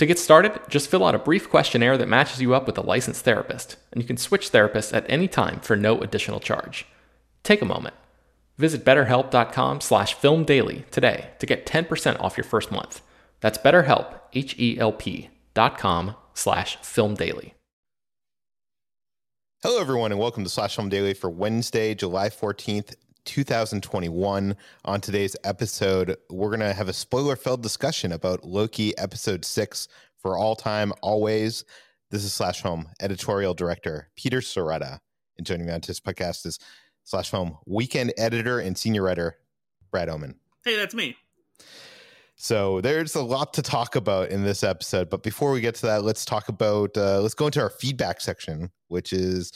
To get started, just fill out a brief questionnaire that matches you up with a licensed therapist, and you can switch therapists at any time for no additional charge. Take a moment. Visit betterhelp.com slash filmdaily today to get 10% off your first month. That's betterhelp, H-E-L-P dot com slash filmdaily. Hello, everyone, and welcome to Slash Film Daily for Wednesday, July 14th, 2021. On today's episode, we're going to have a spoiler filled discussion about Loki episode six for all time, always. This is Slash Film editorial director Peter Sciretta. And joining me on this podcast is Slash Film weekend editor and senior writer Brad Oman. Hey, that's me. So there's a lot to talk about in this episode, but before we get to that, let's talk about uh, let's go into our feedback section, which is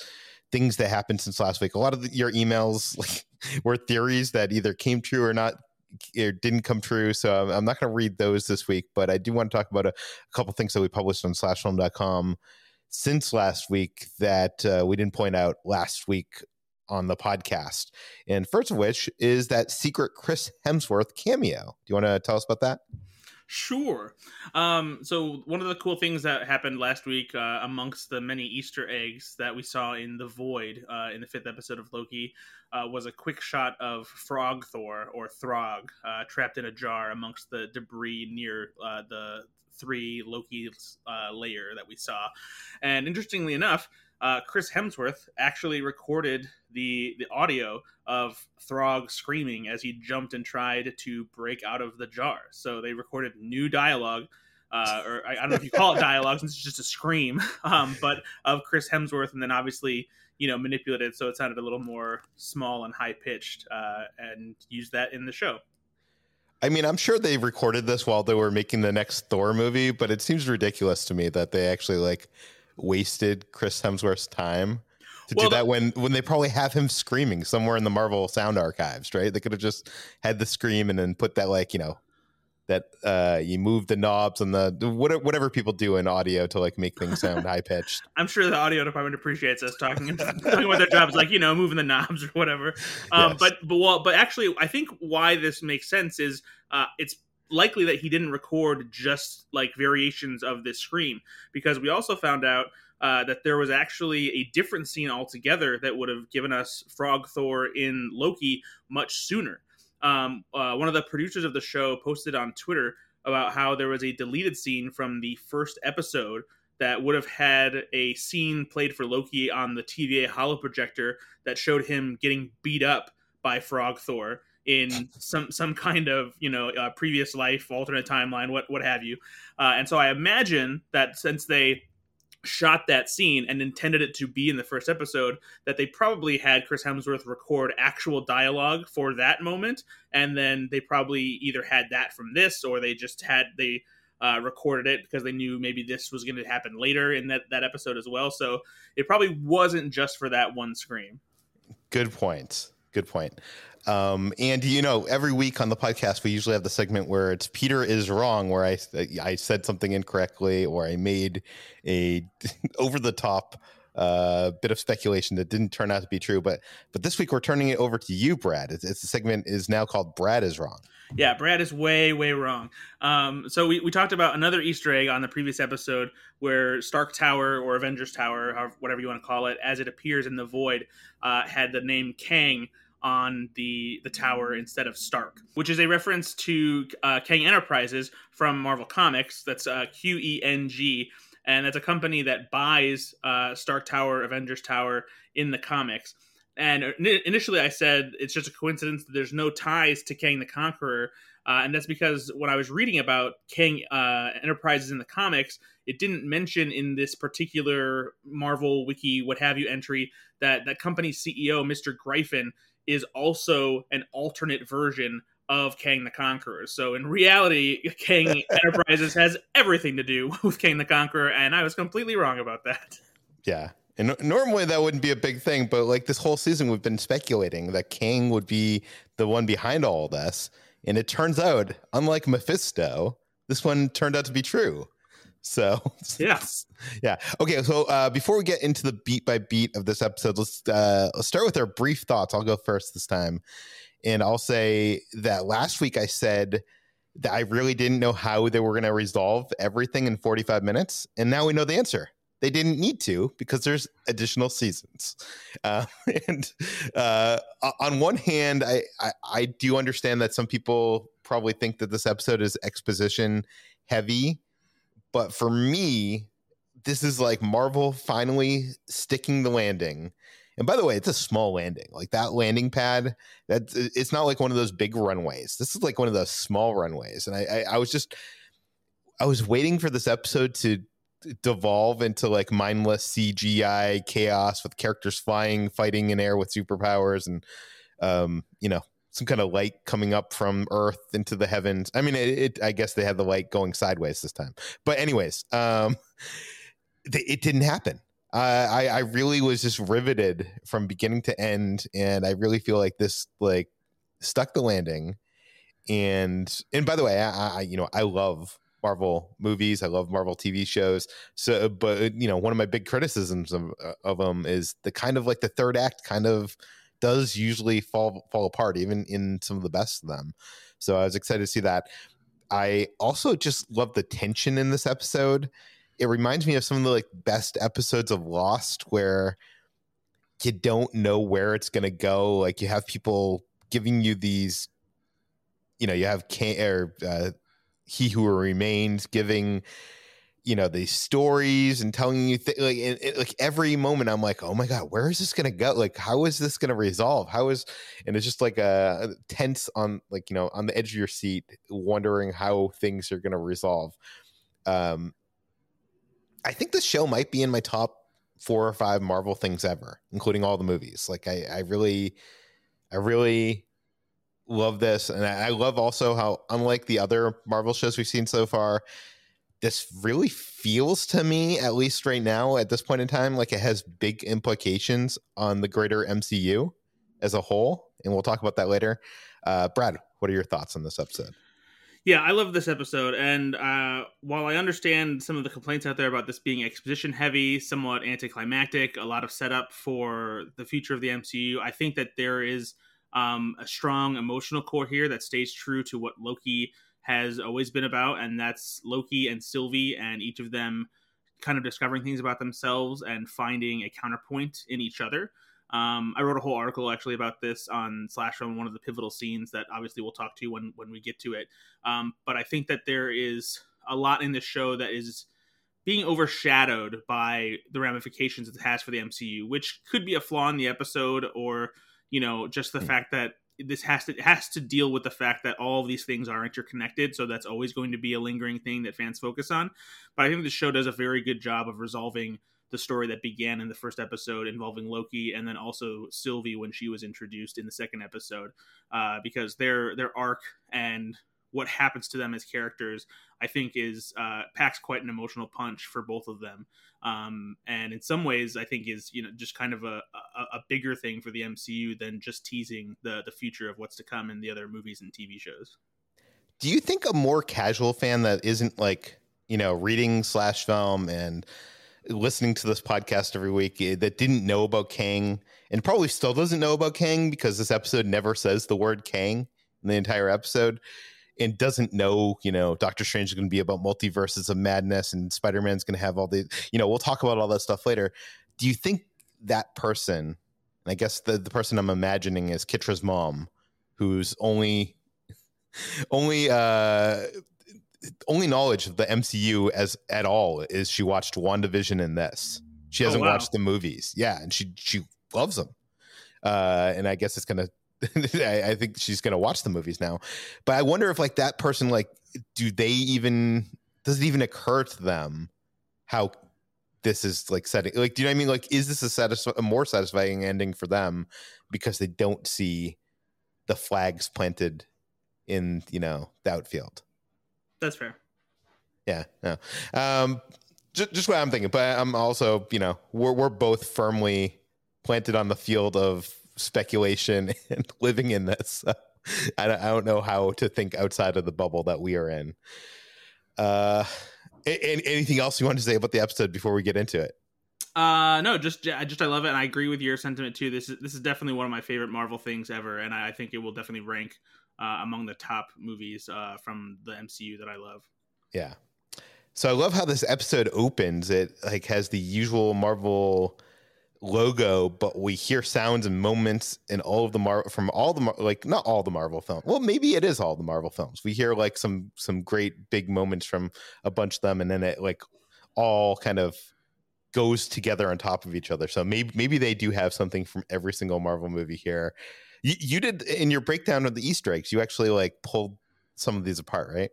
things that happened since last week. A lot of the, your emails like, were theories that either came true or not or didn't come true. So I'm, I'm not going to read those this week, but I do want to talk about a, a couple things that we published on slashfilm.com since last week that uh, we didn't point out last week on the podcast. And first of which is that secret Chris Hemsworth cameo. Do you want to tell us about that? Sure. Um, so one of the cool things that happened last week, uh, amongst the many Easter eggs that we saw in the Void uh, in the fifth episode of Loki, uh, was a quick shot of Frog Thor or Throg uh, trapped in a jar amongst the debris near uh, the three Loki uh, layer that we saw. And interestingly enough, uh, Chris Hemsworth actually recorded the the audio of Throg screaming as he jumped and tried to break out of the jar. So they recorded new dialogue. Uh, or I, I, don't know if you call it dialogue since it's just a scream, um, but of Chris Hemsworth, and then obviously you know manipulated so it sounded a little more small and high pitched, uh, and used that in the show. I mean, I'm sure they recorded this while they were making the next Thor movie, but it seems ridiculous to me that they actually like wasted Chris Hemsworth's time to well, do that when when they probably have him screaming somewhere in the Marvel sound archives, right? They could have just had the scream and then put that like you know that uh you move the knobs and the whatever people do in audio to like make things sound high pitched. I'm sure the audio department appreciates us talking talking about their jobs, like you know moving the knobs or whatever. Um, yes. But but well, but actually, I think why this makes sense is uh, it's likely that he didn't record just like variations of this scream because we also found out uh, that there was actually a different scene altogether that would have given us Frog Thor in Loki much sooner. Um, uh, one of the producers of the show posted on Twitter about how there was a deleted scene from the first episode that would have had a scene played for Loki on the TVA holo projector that showed him getting beat up by Frog Thor in some some kind of you know uh, previous life, alternate timeline, what what have you. Uh, and so I imagine that since they shot that scene and intended it to be in the first episode that they probably had Chris Hemsworth record actual dialogue for that moment. And then they probably either had that from this or they just had they uh, recorded it because they knew maybe this was going to happen later in that, that episode as well. So it probably wasn't just for that one scream. Good point. Good point um, and you know, every week on the podcast, we usually have the segment where it's Peter is wrong, where I I said something incorrectly or I made a over the top uh, bit of speculation that didn't turn out to be true. But but this week we're turning it over to you, Brad. It's, it's the segment is now called Brad is wrong. Yeah, Brad is way way wrong. Um, so we we talked about another Easter egg on the previous episode where Stark Tower or Avengers Tower, or whatever you want to call it, as it appears in the void, uh, had the name Kang on the the tower instead of Stark, which is a reference to uh, Qeng Enterprises from Marvel Comics. That's uh, Q E N G, and that's a company that buys uh, Stark Tower, Avengers Tower in the comics. And initially, I said it's just a coincidence that there's no ties to Kang the Conqueror, uh, and that's because when I was reading about Qeng uh, Enterprises in the comics, it didn't mention in this particular Marvel wiki, what have you, entry that that company's CEO, Mr. Gryphon, is also an alternate version of Qeng the Conqueror. So in reality, Kang Enterprises has everything to do with Kang the Conqueror, and I was completely wrong about that. Yeah. And normally that wouldn't be a big thing, but like this whole season, we've been speculating that Kang would be the one behind all this. And it turns out, unlike Mephisto, this one turned out to be true. So yes, yeah. Okay, so uh, before we get into the beat by beat of this episode, let's uh, let's start with our brief thoughts. I'll go first this time, and I'll say that last week I said that I really didn't know how they were going to resolve everything in 45 minutes, and now we know the answer. They didn't need to because there's additional seasons. Uh, and uh, on one hand, I, I I do understand that some people probably think that this episode is exposition heavy but for me, this is like Marvel finally sticking the landing. And by the way, it's a small landing. Like that landing pad, that it's not like one of those big runways. This is like one of those small runways. And I, I, I was just, I was waiting for this episode to devolve into like mindless CGI chaos with characters flying, fighting in air with superpowers, and um, you know, some kind of light coming up from Earth into the heavens. I mean, it, it I guess they had the light going sideways this time. But anyways, um, it didn't happen. Uh, I I really was just riveted from beginning to end, and I really feel like this like stuck the landing. And and by the way, I, I you know I love Marvel movies. I love Marvel TV shows. So, but you know, one of my big criticisms of of them is the kind of like the third act kind of does usually fall fall apart, even in some of the best of them. So I was excited to see that. I also just love the tension in this episode. It reminds me of some of the like best episodes of Lost where you don't know where it's going to go. Like you have people giving you these, you know, you have Can- or uh, He Who Remains giving you know these stories and telling you th- like it, it, like every moment i'm like oh my god where is this gonna go? Like how is this gonna resolve? How is and it's just like a, tense on like you know on the edge of your seat wondering how things are gonna resolve. Um i think this show might be in my top four or five marvel things ever including all the movies. Like i i really i really love this and i love also how unlike the other marvel shows we've seen so far this really feels to me, at least right now, at this point in time, like it has big implications on the greater MCU as a whole. And we'll talk about that later. Uh, Brad, what are your thoughts on this episode? Yeah, I love this episode. And uh, while I understand some of the complaints out there about this being exposition heavy, somewhat anticlimactic, a lot of setup for the future of the MCU, I think that there is um, a strong emotional core here that stays true to what Loki has always been about, and that's Loki and Sylvie, and each of them kind of discovering things about themselves and finding a counterpoint in each other. Um, I wrote a whole article actually about this on Slash on one of the pivotal scenes that obviously we'll talk to when when we get to it. Um, but I think that there is a lot in this show that is being overshadowed by the ramifications it has for the MCU, which could be a flaw in the episode, or you know, just the mm. fact that this has to it has to deal with the fact that all of these things are interconnected. So that's always going to be a lingering thing that fans focus on. But I think the show does a very good job of resolving the story that began in the first episode involving Loki and then also Sylvie when she was introduced in the second episode, uh, because their their arc and what happens to them as characters, I think, is uh, packs quite an emotional punch for both of them. Um, and in some ways, I think is you know just kind of a, a, a bigger thing for the MCU than just teasing the the future of what's to come in the other movies and TV shows. Do you think a more casual fan that isn't like you know reading slash film and listening to this podcast every week eh, that didn't know about Kang and probably still doesn't know about Kang because this episode never says the word Kang in the entire episode and doesn't know, you know, Doctor Strange is going to be about multiverses of madness and Spider Man's going to have all the, you know, we'll talk about all that stuff later. Do you think that person, and I guess the, the person I'm imagining is Kitra's mom, who's only, only, uh, only knowledge of the MCU as at all is she watched WandaVision and this. She oh, hasn't oh, wow. watched the movies. Yeah, and she she loves them. Uh, and I guess it's gonna. I, I think she's gonna watch the movies now. But I wonder if like that person, like, do they even? Does it even occur to them how this is like setting? Like, do you know what I mean? Like, is this a, satisf- a more satisfying ending for them because they don't see the flags planted in you know the outfield? That's fair. Yeah. No. Um, just, just what I'm thinking, but I'm also, you know, we're we're both firmly planted on the field of speculation and living in this. I don't, I don't know how to think outside of the bubble that we are in. Uh, anything else you want to say about the episode before we get into it? Uh, no, just I just I love it, and I agree with your sentiment too. This is this is definitely one of my favorite Marvel things ever, and I, I think it will definitely rank uh, among the top movies uh, from the MCU that I love. Yeah. So I love how this episode opens. It like has the usual Marvel logo, but we hear sounds and moments in all of the Mar from all the Mar- like not all the Marvel films. Well, maybe it is all the Marvel films. We hear like some some great big moments from a bunch of them, and then it like all kind of goes together on top of each other. So maybe maybe they do have something from every single Marvel movie here. You, you did in your breakdown of the Easter eggs. You actually like pulled some of these apart, right?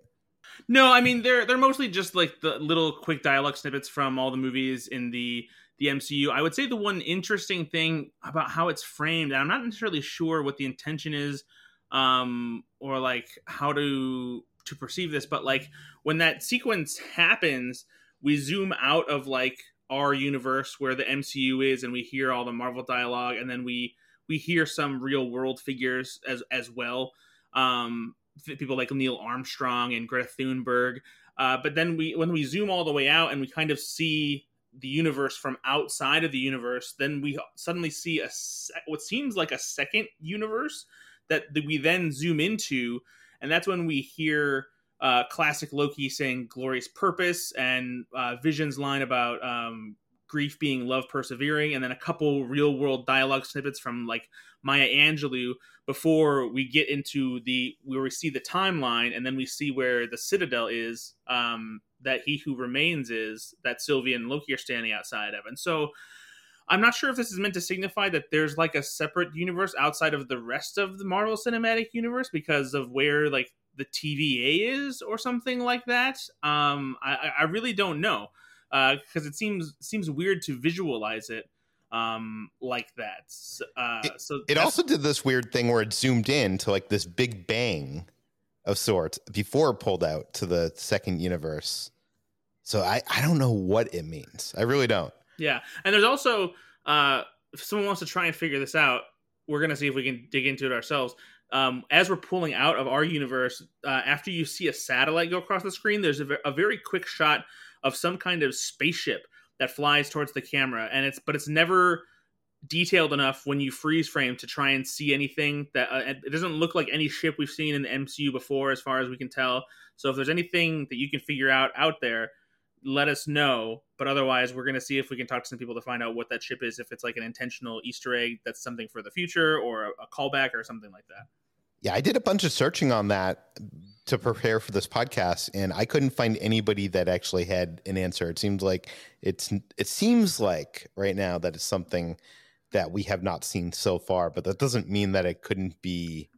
No, I mean they're they're mostly just like the little quick dialogue snippets from all the movies in the the MCU. I would say the one interesting thing about how it's framed, and I'm not necessarily sure what the intention is, um, or like how to to perceive this, but like when that sequence happens, we zoom out of like our universe where the MCU is, and we hear all the Marvel dialogue, and then we we hear some real world figures as as well. Um, people like Neil Armstrong and Greta Thunberg. Uh, but then we when we zoom all the way out and we kind of see the universe from outside of the universe, then we suddenly see a what seems like a second universe that we then zoom into, and that's when we hear uh, classic Loki saying "glorious purpose" and uh, Vision's line about um, grief being love persevering and then a couple real world dialogue snippets from like maya angelou before we get into the where we see the timeline and then we see where the citadel is um that he who remains is that sylvie and loki are standing outside of. And so i'm not sure if this is meant to signify that there's like a separate universe outside of the rest of the marvel cinematic universe because of where like the tva is or something like that. Um i i really don't know because uh, it seems seems weird to visualize it um like that. Uh it, so it also did this weird thing where it zoomed in to like this big bang of sorts before pulled out to the second universe. So i i don't know what it means. I really don't. Yeah. And there's also uh if someone wants to try and figure this out we're gonna see if we can dig into it ourselves. Um, as we're pulling out of our universe, uh, after you see a satellite go across the screen, there's a, a very quick shot of some kind of spaceship that flies towards the camera. And it's but it's never detailed enough when you freeze frame to try and see anything that uh, it doesn't look like any ship we've seen in the MCU before as far as we can tell so if there's anything that you can figure out out there let us know But otherwise, we're going to see if we can talk to some people to find out what that ship is. If it's like an intentional Easter egg that's something for the future, or a, a callback, or something like that. Yeah, I did a bunch of searching on that to prepare for this podcast, and I couldn't find anybody that actually had an answer. It seems like it's it seems like right now that it's something that we have not seen so far, but that doesn't mean that it couldn't be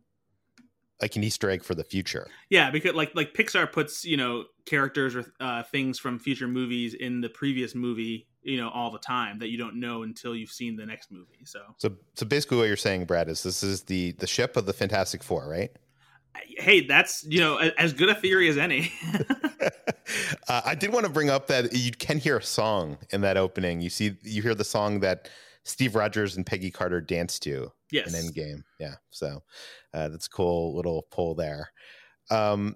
like an Easter egg for the future. Yeah, because like like Pixar puts you know characters or uh, things from future movies in the previous movie, you know, all the time that you don't know until you've seen the next movie. So so so basically, what you're saying, Brad, is this is the the ship of the Fantastic Four, right? Hey, that's you know as good a theory as any. uh, I did want to bring up that you can hear a song in that opening. You see, you hear the song that Steve Rogers and Peggy Carter dance to yes. in Endgame. Yeah, so uh, that's a cool little pull there. Um,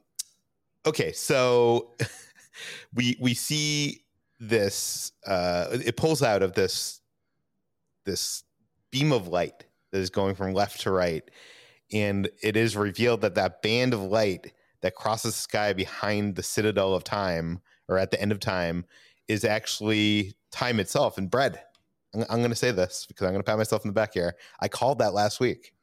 okay, so we we see this. Uh, it pulls out of this this beam of light that is going from left to right, and it is revealed that that band of light that crosses the sky behind the citadel of time or at the end of time is actually time itself and Brad I'm, I'm going to say this because I'm going to pat myself in the back here. I called that last week.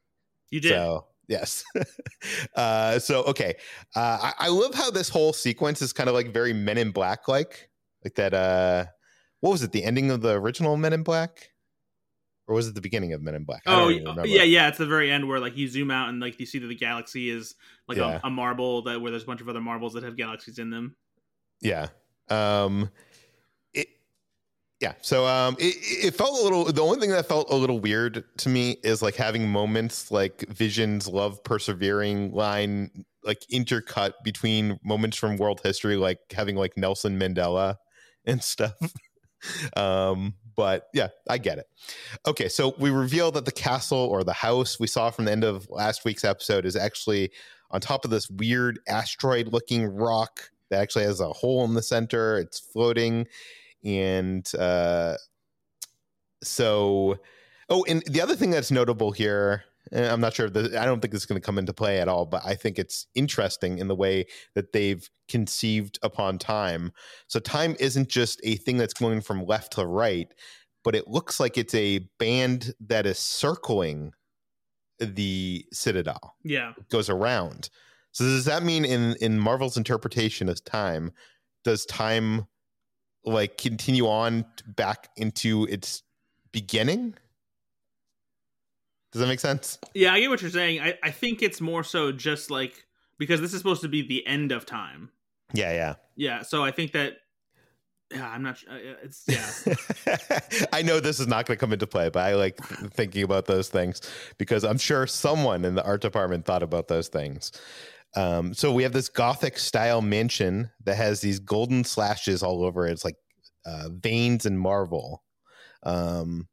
You did. So yes. uh, so okay, uh, I, I, love how this whole sequence is kind of like very Men in Black like, like that. Uh, what was it? The ending of the original Men in Black, or was it the beginning of Men in Black? oh yeah, yeah. It's the very end where like you zoom out and like you see that the galaxy is like yeah. a, a marble that where there's a bunch of other marbles that have galaxies in them. Yeah. Um, yeah so um it, it, felt a little the only thing that felt a little weird to me is like having moments like visions love persevering line like intercut between moments from world history like having like nelson mandela and stuff. Um but yeah i get it. Okay so we reveal that the castle or the house we saw from the end of last week's episode is actually on top of this weird asteroid looking rock that actually has a hole in the center. It's floating and uh, so oh and the other thing that's notable here i'm not sure that i don't think this is going to come into play at all but i think it's interesting in the way that they've conceived upon time. So time isn't just a thing that's going from left to right but it looks like it's a band that is circling the citadel. Yeah. It goes around. So does that mean in in marvel's interpretation of time does time like continue on back into its beginning? Does that make sense? Yeah i get what you're saying. I, I think it's more so just like because this is supposed to be the end of time. Yeah yeah. Yeah so i think that yeah i'm not uh, it's yeah. I know this is not going to come into play but i like thinking about those things because i'm sure someone in the art department thought about those things um, so we have this gothic style mansion that has these golden slashes all over it. It's like uh, veins and marble. Um,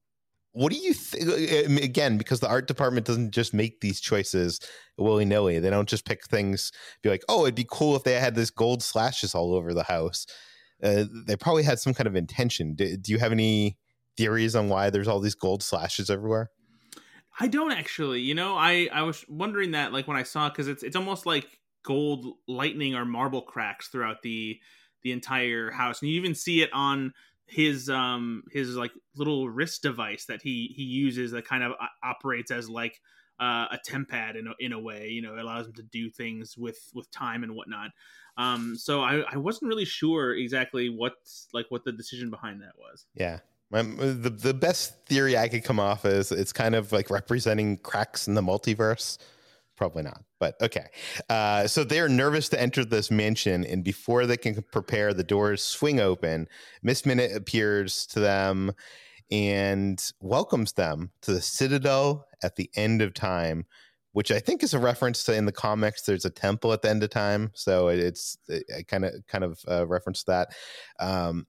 what do you think? Again, because the art department doesn't just make these choices willy nilly. They don't just pick things, be like, oh, it'd be cool if they had this gold slashes all over the house. Uh, they probably had some kind of intention. Do, do you have any theories on why there's all these gold slashes everywhere? I don't actually. You know, I I was wondering that like when I saw because it's it's almost like gold lightning or marble cracks throughout the the entire house, and you even see it on his um his like little wrist device that he he uses that kind of operates as like uh, a tempad in a, in a way. You know, it allows him to do things with with time and whatnot. Um, so I, I wasn't really sure exactly what's like what the decision behind that was. Yeah, the the best theory I could come off is it's kind of like representing cracks in the multiverse. Probably not, but okay. Uh, so they're nervous to enter this mansion, and before they can prepare, the doors swing open. Miss Minute appears to them and welcomes them to the Citadel at the end of time, which I think is a reference to in the comics. There's a temple at the end of time, so it's kind of kind of uh, reference that. Um,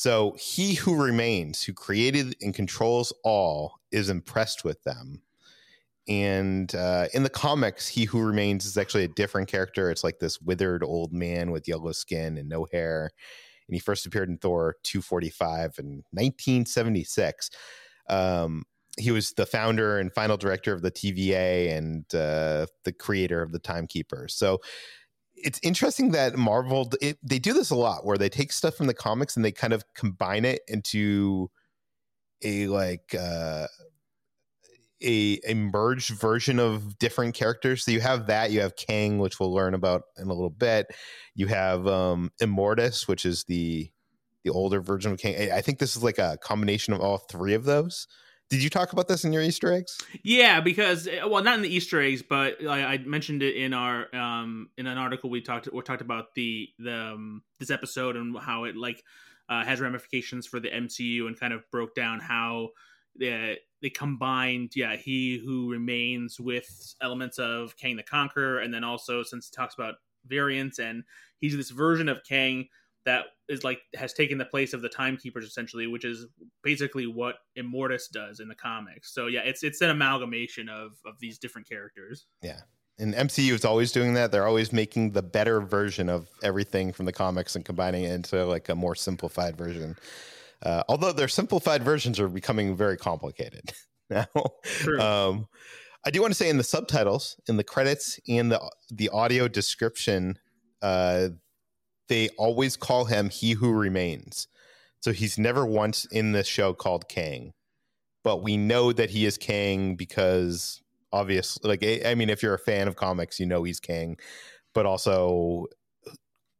so he who remains, who created and controls all, is impressed with them. And uh, in the comics, he who remains is actually a different character. It's like this withered old man with yellow skin and no hair. And he first appeared in Thor 245 in 1976. Um, he was the founder and final director of the TVA and uh, the creator of the Timekeeper. So it's interesting that Marvel it, they do this a lot where they take stuff from the comics and they kind of combine it into a like uh a, a merged version of different characters. So you have that, you have Kang, which we'll learn about in a little bit. You have um Immortus, which is the the older version of Kang. I think this is like a combination of all three of those. Did you talk about this in your Easter eggs? Yeah, because eh, well, not in the Easter eggs, but I, I mentioned it in our um in an article we talked we talked about the the um, this episode and how it like uh, has ramifications for the MCU and kind of broke down how they, they combined yeah he who remains with elements of Kang the Conqueror and then also since it talks about variants and he's this version of Kang that is like has taken the place of the timekeepers essentially which is basically what immortus does in the comics. So yeah it's it's an amalgamation of of these different characters. Yeah. And mcu is always doing that. They're always making the better version of everything from the comics and combining it into like a more simplified version. Uh, although their simplified versions are becoming very complicated now. Um, i do want to say in the subtitles in the credits and the the audio description uh, they always call him He Who Remains. So he's never once in this show called Kang. But we know that he is Kang because obviously, like, I mean, if you're a fan of comics, you know he's Kang. But also,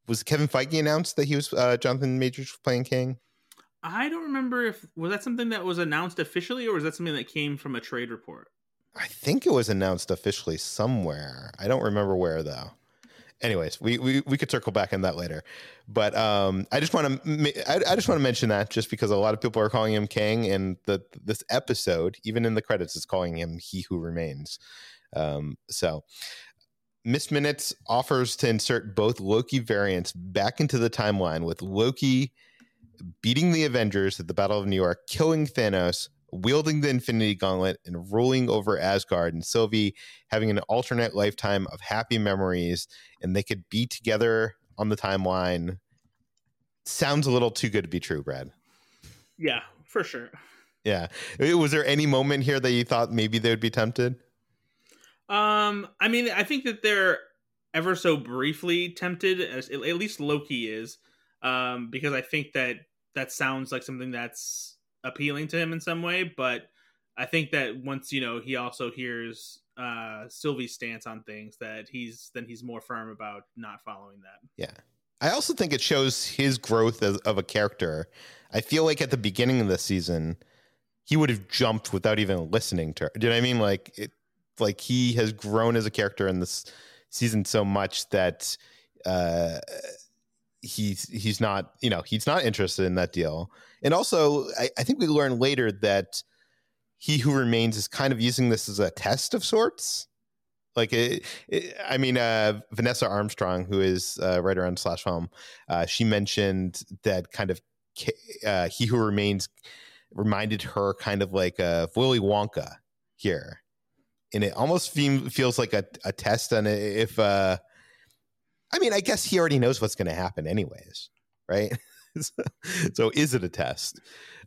was Kevin Feige announced that he was uh, Jonathan Majors playing Kang? I don't remember if was that something that was announced officially, or was that something that came from a trade report? I think it was announced officially somewhere. I don't remember where though anyways, we, we we could circle back on that later. But um, I just want to I, I, just want to mention that just because a lot of people are calling him Kang, and the this episode, even in the credits, is calling him He Who Remains. Um, so. Miss Minutes offers to insert both Loki variants back into the timeline with Loki beating the Avengers at the Battle of New York, killing Thanos, wielding the Infinity Gauntlet and ruling over Asgard, and Sylvie having an alternate lifetime of happy memories, and they could be together on the timeline. Sounds a little too good to be true, Brad. Yeah, for sure. Yeah. Was there any moment here that you thought maybe they would be tempted? Um, I mean, I think that they're ever so briefly tempted, as at least Loki is, um, because I think that that sounds like something that's appealing to him in some way, but I think that once you know he also hears uh Sylvie's stance on things, that he's then he's more firm about not following that. Yeah. I also think it shows his growth as, of a character. I feel like at the beginning of the season, he would have jumped without even listening to her. Do you know I mean? Like it, like he has grown as a character in this season so much that uh, he's he's not you know he's not interested in that deal. And also, I, I think we learn later that he who remains is kind of using this as a test of sorts. Like, it, it, I mean, uh, Vanessa Armstrong, who is a writer on Slash Film, uh, she mentioned that kind of uh, he who remains reminded her kind of like a Willy Wonka here, and it almost feels like a, a test on if. Uh, I mean, I guess he already knows what's going to happen, anyways, right? so is it a test?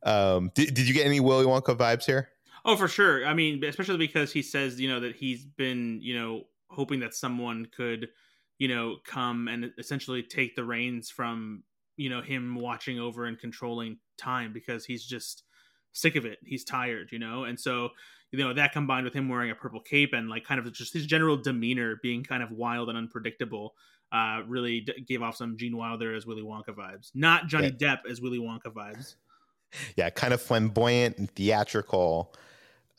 Um, did, did you get any Willy Wonka vibes here? Oh, for sure. I mean, especially because he says, you know, that he's been, you know, hoping that someone could, you know, come and essentially take the reins from, you know, him watching over and controlling time because he's just sick of it. He's tired, you know? And so, you know, that combined with him wearing a purple cape and like kind of just his general demeanor being kind of wild and unpredictable uh, really d- gave off some Gene Wilder as Willy Wonka vibes, not Johnny yeah. Depp as Willy Wonka vibes. Yeah, kind of flamboyant and theatrical.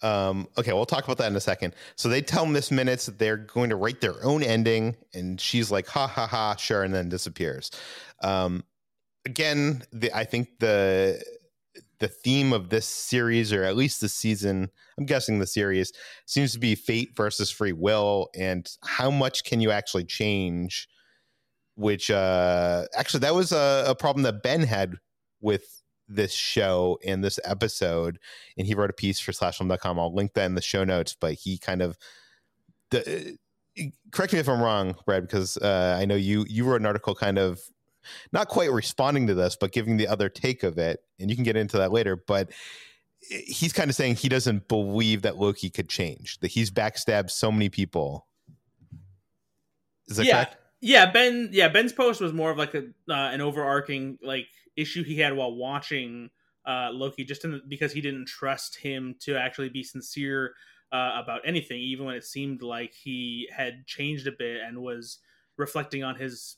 Um, okay, we'll talk about that in a second. So they tell Miss Minutes that they're going to write their own ending, and she's like, "Ha ha ha, sure," and then disappears. Um, again, the, I think the the theme of this series, or at least the season, I'm guessing the series, seems to be fate versus free will, and how much can you actually change which uh, actually that was a, a, problem that Ben had with this show and this episode, and he wrote a piece for slashfilm.com. I'll link that in the show notes, but he kind of the, correct me if I'm wrong, Brad, because uh, I know you you wrote an article kind of not quite responding to this, but giving the other take of it, and you can get into that later. But he's kind of saying he doesn't believe that Loki could change, that he's backstabbed so many people. Is that yeah. correct? Yeah, Ben. Yeah, Ben's post was more of like a uh, an overarching like issue he had while watching uh, Loki, just in, because he didn't trust him to actually be sincere uh, about anything, even when it seemed like he had changed a bit and was reflecting on his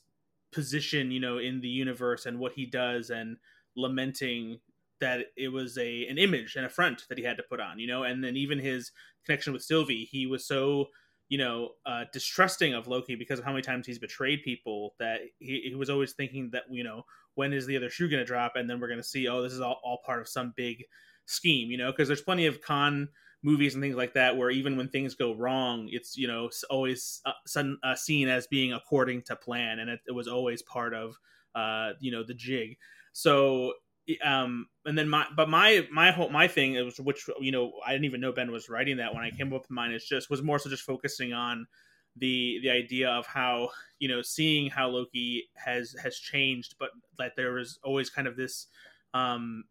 position, you know, in the universe and what he does, and lamenting that it was a an image and a front that he had to put on, you know, and then even his connection with Sylvie, he was so you know uh, distrusting of Loki because of how many times he's betrayed people that he, he was always thinking that you know when is the other shoe going to drop and then we're going to see oh this is all, all part of some big scheme you know because there's plenty of con movies and things like that where even when things go wrong it's you know always uh, uh, seen as being according to plan and it, it was always part of uh, you know the jig. So um and then my but my my whole my thing was which you know i didn't even know ben was writing that when i came up with mine. Is just was more so just focusing on the the idea of how you know seeing how loki has has changed but that there was always kind of this um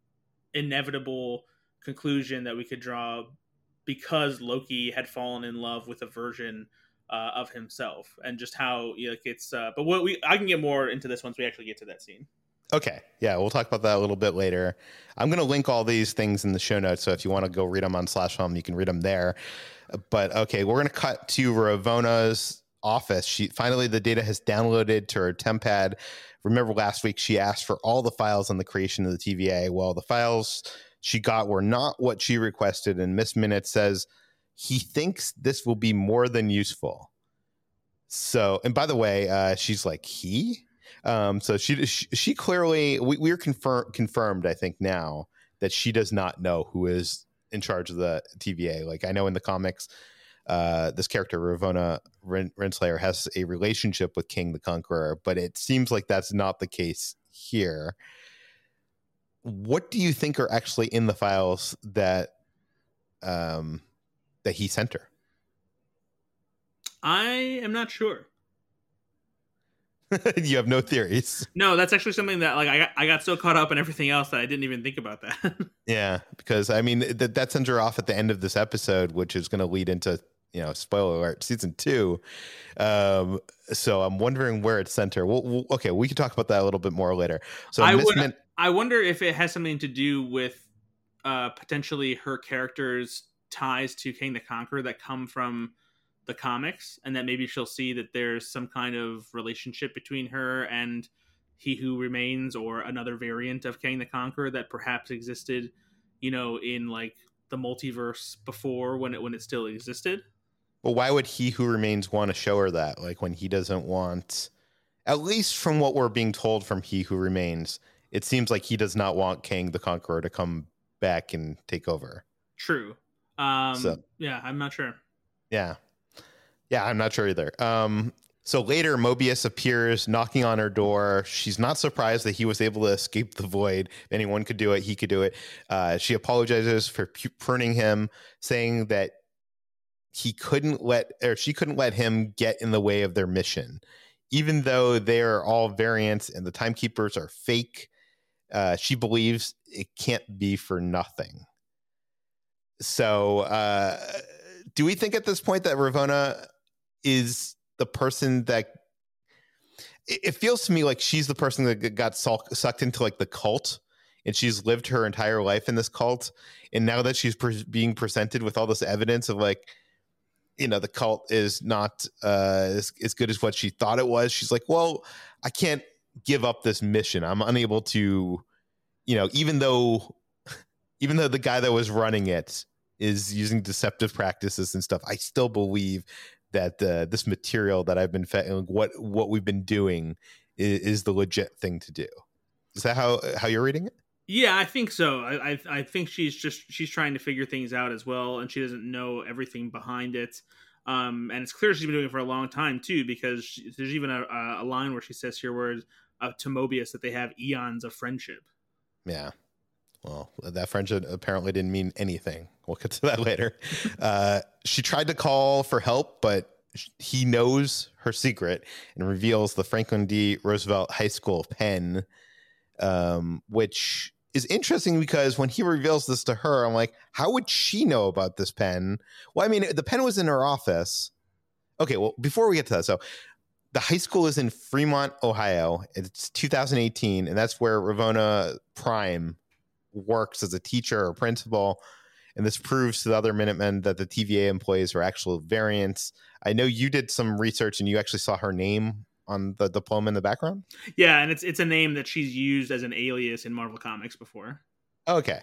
inevitable conclusion that we could draw because loki had fallen in love with a version uh, of himself and just how you know, like it's uh, but what we i can get more into this once we actually get to that scene Okay. Yeah, we'll talk about that a little bit later. I'm going to link all these things in the show notes. So if you want to go read them on Slash Film, you can read them there. But okay, we're going to cut to Ravonna's office. She finally the data has downloaded to her tempad. Remember last week she asked for all the files on the creation of the TVA. Well, the files she got were not what she requested, and Miss Minute says he thinks this will be more than useful. So, and by the way, uh, she's like he um, so she, she, she clearly we, we're confirmed confirmed I think now that she does not know who is in charge of the TVA. Like I know in the comics, uh, this character Ravonna Renslayer has a relationship with Kang the Conqueror, but it seems like that's not the case here. What do you think are actually in the files that um, that he sent her? I am not sure. you have no theories. No, that's actually something that like I got, I got so caught up in everything else that I didn't even think about that. yeah, because I mean that that sends her off at the end of this episode, which is going to lead into you know spoiler alert season two. Um, so I'm wondering where it's sent her. We'll, we'll, okay, we can talk about that a little bit more later. So I would, Min- I wonder if it has something to do with uh, potentially her character's ties to Kang the Conqueror that come from the comics and that maybe she'll see that there's some kind of relationship between her and he who remains or another variant of Kang the Conqueror that perhaps existed, you know, in like the multiverse before when it when it still existed. Well, why would he who remains want to show her that? Like when he doesn't want at least from what we're being told from he who remains, it seems like he does not want Kang the Conqueror to come back and take over. True. Um so, yeah, I'm not sure. Yeah. Yeah, I'm not sure either. Um, so later, Mobius appears knocking on her door. She's not surprised that he was able to escape the void. If anyone could do it, he could do it. Uh, she apologizes for pruning him, saying that he couldn't let, or she couldn't let him get in the way of their mission. Even though they are all variants and the timekeepers are fake, uh, she believes it can't be for nothing. So, uh, do we think at this point that Ravonna is the person that it feels to me like she's the person that got sucked into like the cult and she's lived her entire life in this cult and now that she's pre- being presented with all this evidence of like you know the cult is not uh as, as good as what she thought it was she's like well i can't give up this mission. I'm unable to you know even though even though the guy that was running it is using deceptive practices and stuff i still believe that uh, this material that I've been fed, what what we've been doing is, is, the legit thing to do. Is that how how you're reading it? Yeah, I think so. I, I, I think she's just she's trying to figure things out as well, and she doesn't know everything behind it. Um, and it's clear she's been doing it for a long time too, because she, there's even a, a line where she says here, where uh, to Mobius that they have eons of friendship. Yeah, well, that friendship apparently didn't mean anything. We'll get to that later. Uh, she tried to call for help, but he knows her secret and reveals the Franklin D. Roosevelt High School pen, um, which is interesting because when he reveals this to her, I'm like, how would she know about this pen? Well, I mean, the pen was in her office. Okay, well, before we get to that, so the high school is in Fremont, Ohio. It's 2018, and that's where Ravonna Prime works as a teacher or principal. And this proves to the other Minutemen that the TVA employees are actual variants. I know you did some research and you actually saw her name on the diploma in the background. Yeah, and it's it's a name that she's used as an alias in Marvel Comics before. Okay.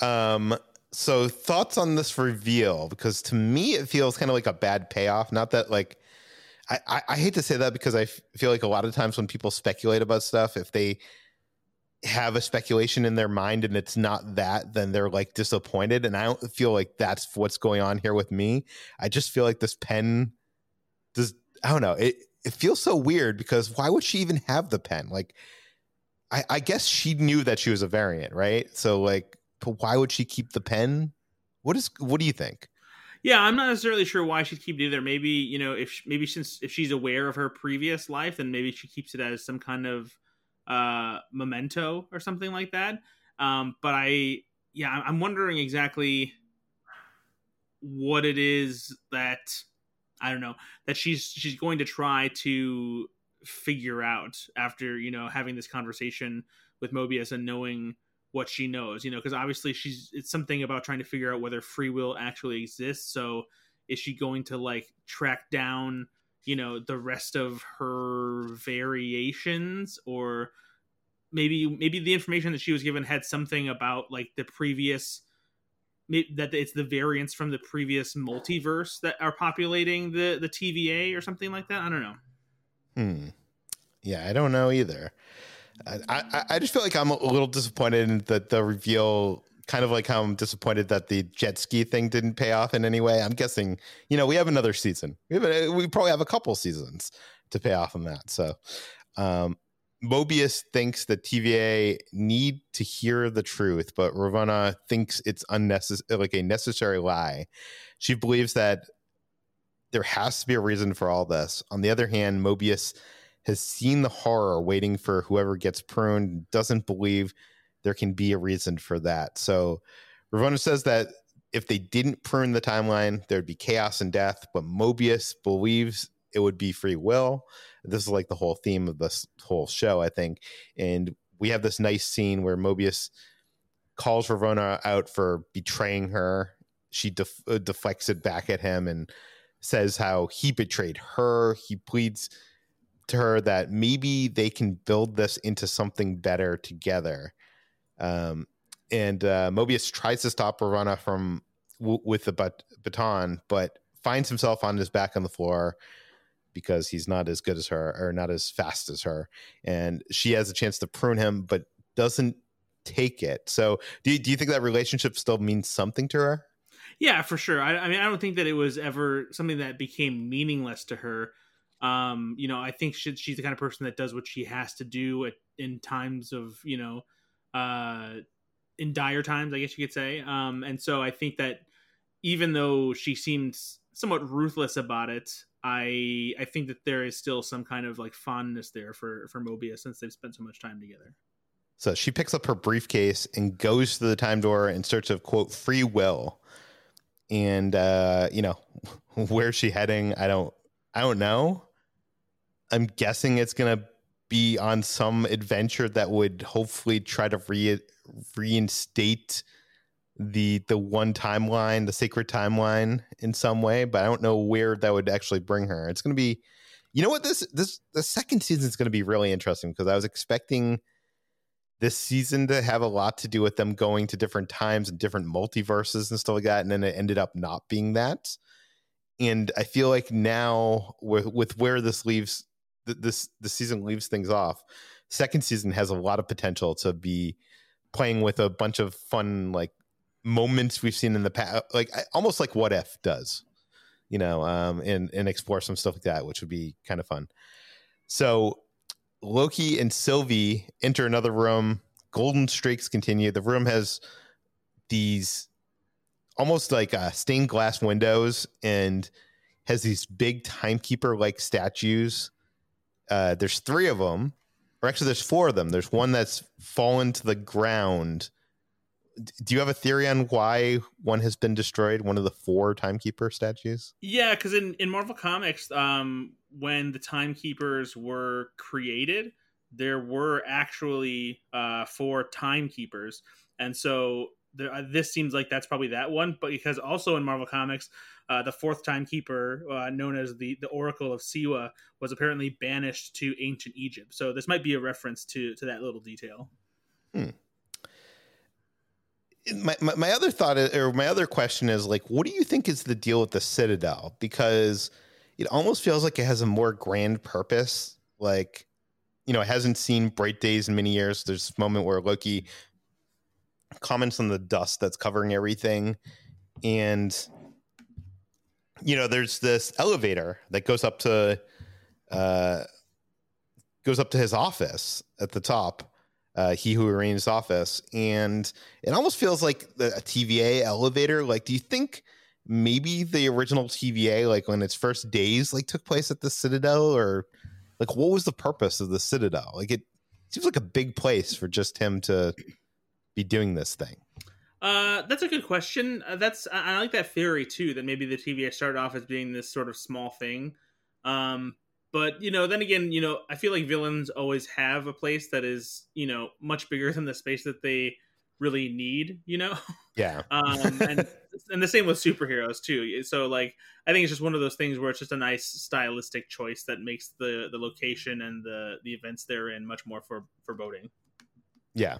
Um, so thoughts on this reveal? Because to me, it feels kind of like a bad payoff. Not that like I, I, I hate to say that because I f- feel like a lot of times when people speculate about stuff, if they have a speculation in their mind and it's not that, then they're like disappointed. And I don't feel like that's what's going on here with me. I just feel like this pen does I don't know. It it feels so weird because why would she even have the pen? Like I, I guess she knew that she was a variant, right? So like but why would she keep the pen? What is what do you think? Yeah, I'm not necessarily sure why she'd keep it either. Maybe you know, if maybe since if she's aware of her previous life, then maybe she keeps it as some kind of uh memento or something like that. Um, but I, yeah, I'm wondering exactly what it is that I don't know that she's she's going to try to figure out after you know having this conversation with Mobius and knowing what she knows you know because obviously she's it's something about trying to figure out whether free will actually exists so is she going to like track down you know the rest of her variations or maybe maybe the information that she was given had something about like the previous that it's the variants from the previous multiverse that are populating the the TVA or something like that. I don't know. Hmm. Yeah, I don't know either. I, I, I just feel like I'm a little disappointed in the, the reveal, kind of like how I'm disappointed that the jet ski thing didn't pay off in any way. I'm guessing, you know, we have another season. We have we probably have a couple seasons to pay off on that. So, um, Mobius thinks that TVA need to hear the truth, but Ravonna thinks it's unnecessary, like a necessary lie. She believes that there has to be a reason for all this. On the other hand, Mobius has seen the horror waiting for whoever gets pruned, doesn't believe there can be a reason for that. So Ravonna says that if they didn't prune the timeline, there'd be chaos and death, but Mobius believes it would be free will. This is like the whole theme of this whole show, I think. And we have this nice scene where Mobius calls Ravonna out for betraying her. She def- uh, deflects it back at him and says how he betrayed her. He pleads to her that maybe they can build this into something better together. Um, and uh, Mobius tries to stop Ravonna from w- with the bat- baton, but finds himself on his back on the floor because he's not as good as her or not as fast as her. And she has a chance to prune him, but doesn't take it. So do you, do you think that relationship still means something to her? Yeah, for sure. I, I mean, I don't think that it was ever something that became meaningless to her. Um, you know, I think she, she's the kind of person that does what she has to do at, in times of, you know, uh, in dire times, I guess you could say. Um, and so I think that even though she seems somewhat ruthless about it, I I think that there is still some kind of like fondness there for for Mobius since they've spent so much time together. So she picks up her briefcase and goes to the time door in search of quote free will. And uh, you know, where's she heading? I don't I don't know. I'm guessing it's gonna be on some adventure that would hopefully try to re- reinstate the the one timeline, the sacred timeline in some way, but I don't know where that would actually bring her. It's going to be you know what this this the second season is going to be really interesting because I was expecting this season to have a lot to do with them going to different times and different multiverses and stuff like that and then it ended up not being that. And I feel like now with with where this leaves this the season leaves things off, second season has a lot of potential to be playing with a bunch of fun like moments we've seen in the past, like almost like what if does, you know, um, and and explore some stuff like that, which would be kind of fun. So Loki and Sylvie enter another room. Golden streaks continue. The room has these almost like uh, stained glass windows and has these big timekeeper like statues. Uh, there's three of them, or actually, there's four of them. There's one that's fallen to the ground do you have a theory on why one has been destroyed? One of the four timekeeper statues? Yeah, because in, in Marvel Comics, um, when the timekeepers were created, there were actually uh, four timekeepers, and so there, uh, this seems like that's probably that one. But because also in Marvel Comics, uh, the fourth timekeeper, uh, known as the the Oracle of Siwa, was apparently banished to ancient Egypt. So this might be a reference to to that little detail. Hmm. My, my, my other thought is, or my other question is like, what do you think is the deal with the Citadel? Because it almost feels like it has a more grand purpose. Like, you know, it hasn't seen bright days in many years. There's this moment where Loki comments on the dust that's covering everything. And, you know, there's this elevator that goes up to, uh, goes up to his office at the top uh, he who arranged office. And it almost feels like the, a tva elevator. Like do you think maybe the original tva like when its first days like took place at the citadel or like what was the purpose of the citadel? Like it seems like a big place for just him to be doing this thing uh, that's a good question. Uh, that's I, I, like that theory too. That maybe the TVA started off as being this sort of small thing, um, but you know, then again, you know, I feel like villains always have a place that is you know much bigger than the space that they really need. You know. Yeah. um, and and the same with superheroes too. So like, I think it's just one of those things where it's just a nice stylistic choice that makes the the location and the the events they're in much more for foreboding. Yeah.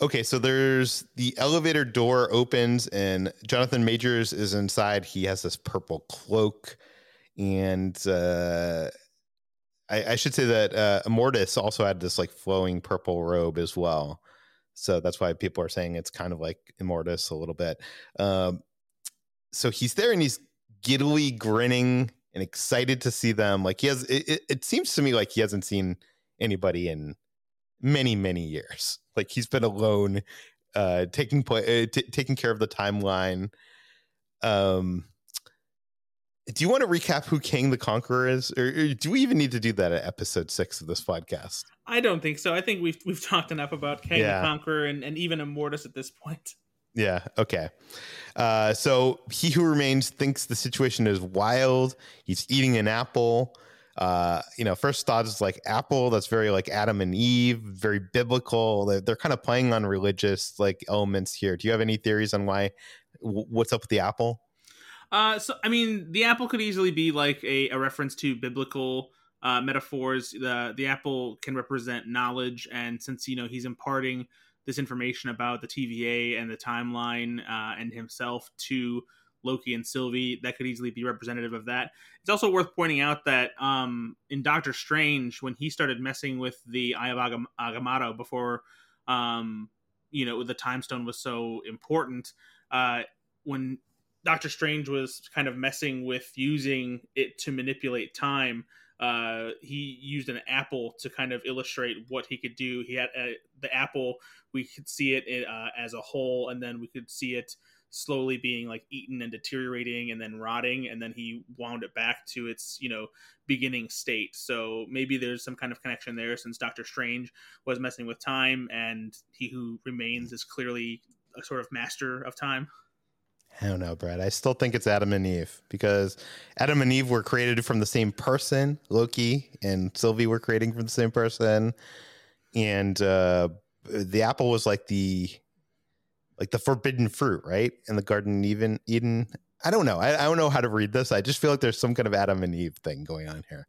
Okay, so there's the elevator door opens and Jonathan Majors is inside. He has this purple cloak and uh, I, I, should say that uh, Immortus also had this like flowing purple robe as well. So that's why people are saying it's kind of like Immortus a little bit. Um, so he's there and he's giddily grinning and excited to see them. Like he has, it, it seems to me like he hasn't seen anybody in many many years. Like he's been alone, uh, taking play, uh, t- taking care of the timeline. Um, do you want to recap who Kang the Conqueror is, or, or, do we even need to do that at episode six of this podcast? I don't think so. I think we've we've talked enough about Kang yeah. the Conqueror and, and even Immortus at this point. Yeah. Okay. Uh, so he who remains thinks the situation is wild. He's eating an apple. Uh, you know, first thought is like apple. That's very like Adam and Eve, very biblical. They're, they're kind of playing on religious like elements here. Do you have any theories on why? What's up with the apple? Uh, so I mean, the apple could easily be like a, a reference to biblical uh, metaphors. The the apple can represent knowledge, and since you know he's imparting this information about the TVA and the timeline uh, and himself to Loki and Sylvie, that could easily be representative of that. It's also worth pointing out that um, in Doctor Strange, when he started messing with the Eye of Agam- Agamotto before, um, you know, the Time Stone was so important, uh, when Doctor Strange was kind of messing with using it to manipulate time. Uh, he used an apple to kind of illustrate what he could do. He had uh, the apple; we could see it uh, as a whole, and then we could see it slowly being like eaten and deteriorating, and then rotting, and then he wound it back to its you know beginning state. So maybe there's some kind of connection there, since Doctor Strange was messing with time, and he who remains is clearly a sort of master of time. I don't know, Brad. I still think it's Adam and Eve because Adam and Eve were created from the same person. Loki and Sylvie were creating from the same person, and uh, the apple was like the like the forbidden fruit, right? In the Garden Eden. Eden. I don't know. I, I don't know how to read this. I just feel like there's some kind of Adam and Eve thing going on here.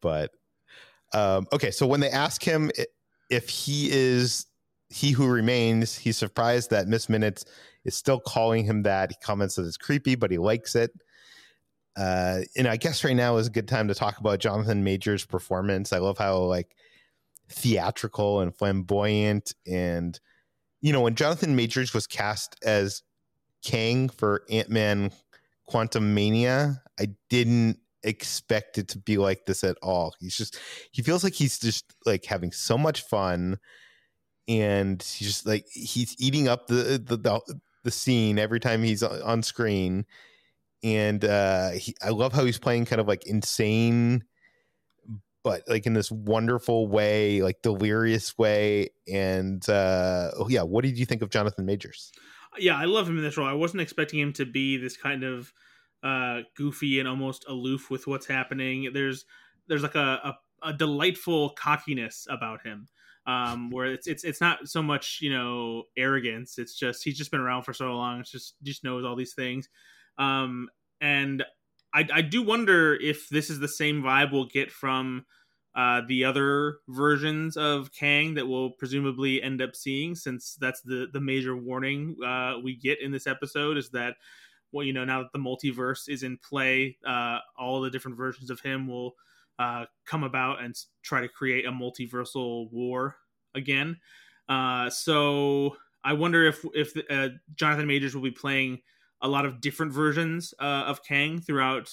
But um, okay, so when they ask him if he is he who remains, he's surprised that Miss Minutes is still calling him that. He comments that it's creepy, but he likes it. Uh, and I guess right now is a good time to talk about Jonathan Majors' performance. I love how like theatrical and flamboyant, and you know when Jonathan Majors was cast as Kang for Ant Man Quantumania, I didn't expect it to be like this at all. He's just he feels like he's just like having so much fun and he's just like he's eating up the the, the the scene every time he's on screen and uh he, i love how he's playing kind of like insane but like in this wonderful way, like delirious way. And uh, oh yeah, what did you think of Jonathan Majors? Yeah, I love him in this role. I wasn't expecting him to be this kind of uh, goofy and almost aloof with what's happening. There's there's like a, a, a delightful cockiness about him. Um, where it's it's it's not so much you know arrogance. It's just he's just been around for so long. It's just just knows all these things. Um, and I, I do wonder if this is the same vibe we'll get from uh, the other versions of Kang that we'll presumably end up seeing, since that's the the major warning uh, we get in this episode is that well, you know, now that the multiverse is in play, uh, all the different versions of him will uh, come about and try to create a multiversal war again. Uh, so I wonder if if uh, Jonathan Majors will be playing a lot of different versions uh, of Kang throughout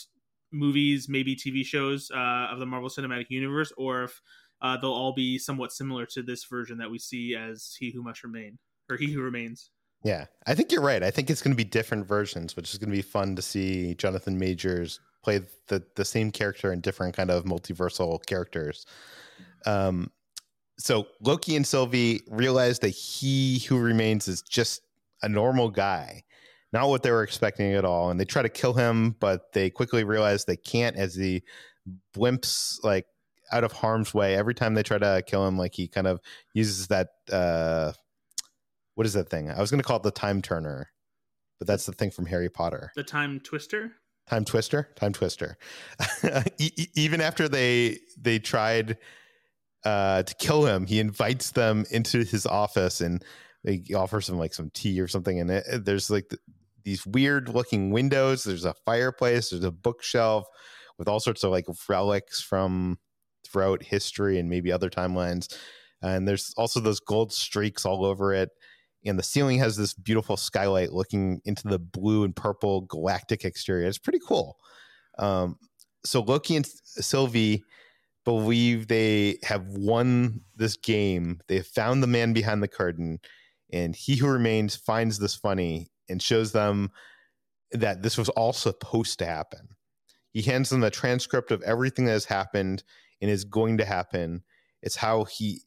movies, maybe TV shows uh, of the Marvel Cinematic Universe, or if uh, they'll all be somewhat similar to this version that we see as He Who Must Remain or He Who Remains. Yeah, I think you're right. I think it's going to be different versions, which is going to be fun to see Jonathan Majors play the the same character in different kind of multiversal characters. Um, so Loki and Sylvie realize that he who remains is just a normal guy not what they were expecting at all. And they try to kill him, but they quickly realize they can't as the blimps like out of harm's way. Every time they try to kill him, like he kind of uses that uh what is that thing? I was gonna call it the time turner, but that's the thing from Harry Potter. The time twister? Time twister? Time twister. Even after they they tried uh to kill him, he invites them into his office and he offers some like some tea or something and it, there's like these weird looking windows. There's a fireplace. There's a bookshelf with all sorts of like relics from throughout history and maybe other timelines. And there's also those gold streaks all over it. And the ceiling has this beautiful skylight looking into the blue and purple galactic exterior. It's pretty cool. Um, so Loki and Sylvie believe they have won this game. They have found the man behind the curtain, and he who remains finds this funny and shows them that this was all supposed to happen. He hands them the transcript of everything that has happened and is going to happen. It's how he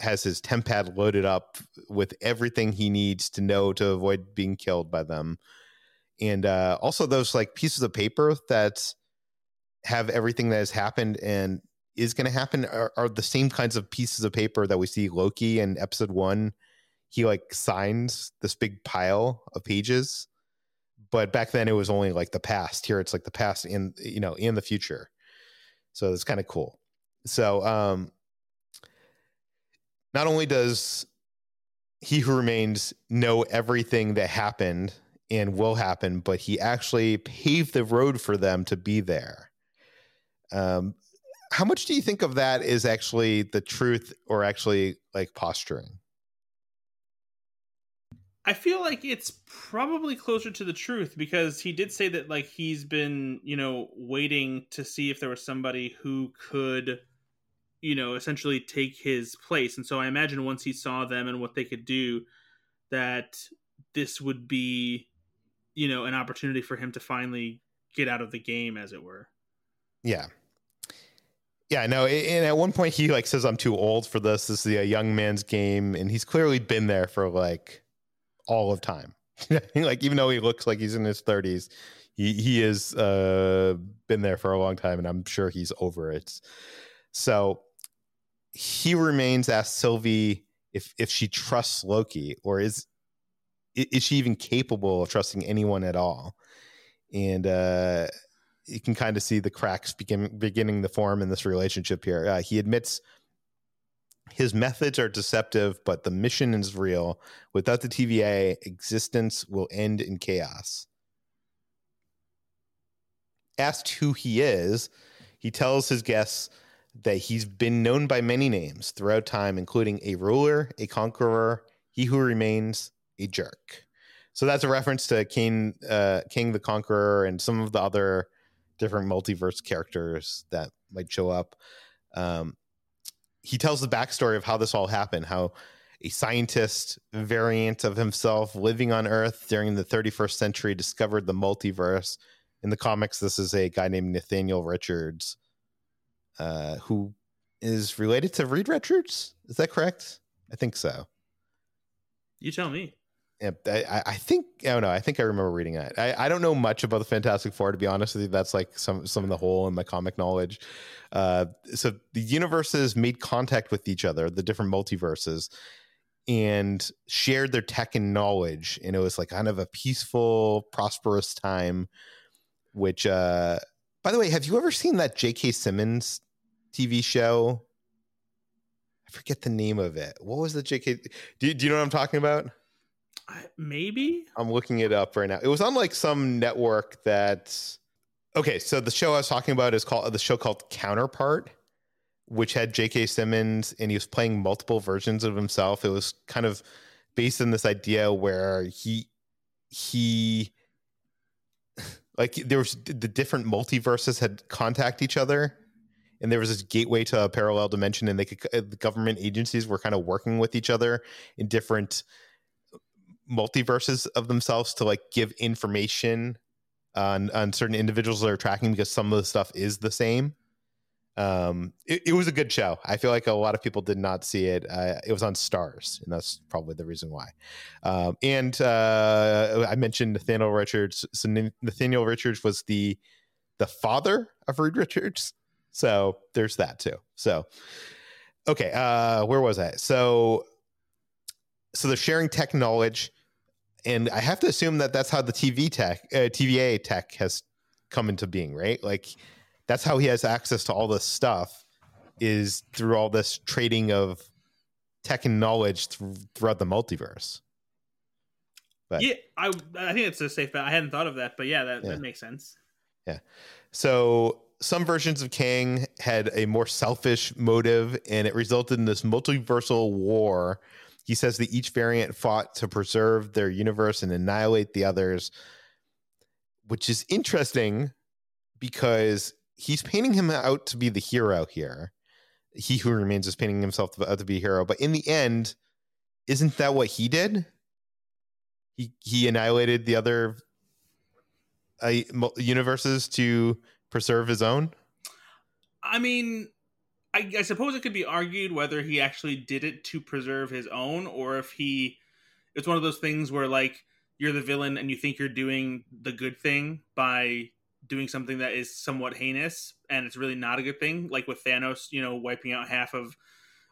has his tempad loaded up with everything he needs to know to avoid being killed by them. And uh, also those like pieces of paper that have everything that has happened and is going to happen are, are, the same kinds of pieces of paper that we see Loki in episode one he like signs this big pile of pages but back then it was only like the past. Here it's like the past in you know in the future. So it's kind of cool. So um not only does he who remains know everything that happened and will happen but he actually paved the road for them to be there. Um how much do you think of that is actually the truth or actually like posturing I feel like it's probably closer to the truth because he did say that like he's been, you know, waiting to see if there was somebody who could you know, essentially take his place. And so I imagine once he saw them and what they could do that this would be you know, an opportunity for him to finally get out of the game as it were. Yeah. Yeah, no, and at one point he like says I'm too old for this. This is a young man's game and he's clearly been there for like all of time. like even though he looks like he's in his 30s, he he has uh, been there for a long time, and I'm sure he's over it. So he remains asked Sylvie if if she trusts Loki, or is is she even capable of trusting anyone at all? And uh, you can kind of see the cracks begin, beginning to form in this relationship here. Uh, he admits his methods are deceptive, but the mission is real. Without the TVA, existence will end in chaos. Asked who he is, he tells his guests that he's been known by many names throughout time, including a ruler, a conqueror, he who remains, a jerk. So that's a reference to Kang, uh, Kang the Conqueror and some of the other different multiverse characters that might show up. Um, he tells the backstory of how this all happened, how a scientist variant of himself living on Earth during the 31st century discovered the multiverse. In the comics, this is a guy named Nathaniel Richards. uh, who is related to Reed Richards. Is that correct? I think so. You tell me. I, I think I don't know. I think I remember reading that. I, I don't know much about the Fantastic Four to be honest with you. That's like some some of the hole in my comic knowledge. Uh, so the universes made contact with each other, the different multiverses, and shared their tech and knowledge, and it was like kind of a peaceful, prosperous time. Which, uh, by the way, have you ever seen that J.K. Simmons TV show? I forget the name of it. What was the J.K. Do, do you know what I'm talking about? Maybe I'm looking it up right now. It was on like some network that. Okay, so the show I was talking about is called the show called Counterpart, which had J.K. Simmons and he was playing multiple versions of himself. It was kind of based on this idea where he he like there was the different multiverses had contact each other and there was this gateway to a parallel dimension and they could uh, the government agencies were kind of working with each other in different multiverses of themselves to like give information on on certain individuals they're tracking because some of the stuff is the same. Um, it, it was a good show. I feel like a lot of people did not see it. Uh, it was on Starz, and that's probably the reason why. Um, and uh, I mentioned Nathaniel Richards. So Nathaniel Richards was the the father of Reed Richards. So there's that too. So okay, uh, where was I? So so they're sharing tech knowledge and I have to assume that that's how the TV tech, uh, TVA tech has come into being, right? Like that's how he has access to all this stuff is through all this trading of tech and knowledge th- throughout the multiverse. But, yeah, I I think it's a safe bet. I hadn't thought of that, but yeah, that, yeah. that makes sense. Yeah. So some versions of Kang had a more selfish motive, and it resulted in this multiversal war he says that each variant fought to preserve their universe and annihilate the others, which is interesting because he's painting him out to be the hero here. He who remains is painting himself out to be a hero, but in the end, isn't that what he did? He he annihilated the other uh, universes to preserve his own. I mean, I, I, suppose it could be argued whether he actually did it to preserve his own or if he it's one of those things where like you're the villain and you think you're doing the good thing by doing something that is somewhat heinous and it's really not a good thing like with Thanos you know wiping out half of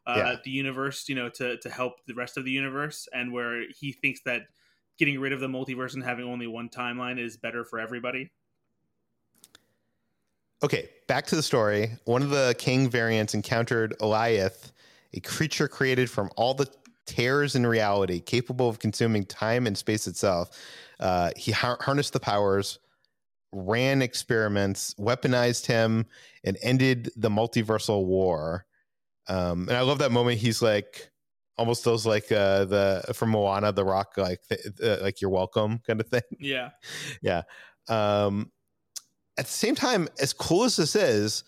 uh, yeah. the universe you know to to help the rest of the universe and where he thinks that getting rid of the multiverse and having only one timeline is better for everybody Okay, back to the story. One of the Kang variants encountered Alioth, a creature created from all the tears in reality, capable of consuming time and space itself. Uh, he har- harnessed the powers, ran experiments, weaponized him, and ended the multiversal war. Um, and I love that moment. He's like, almost those like uh, the from Moana, the rock, like uh, like you're welcome kind of thing. Yeah, yeah. Um, at the same time, as cool as this is,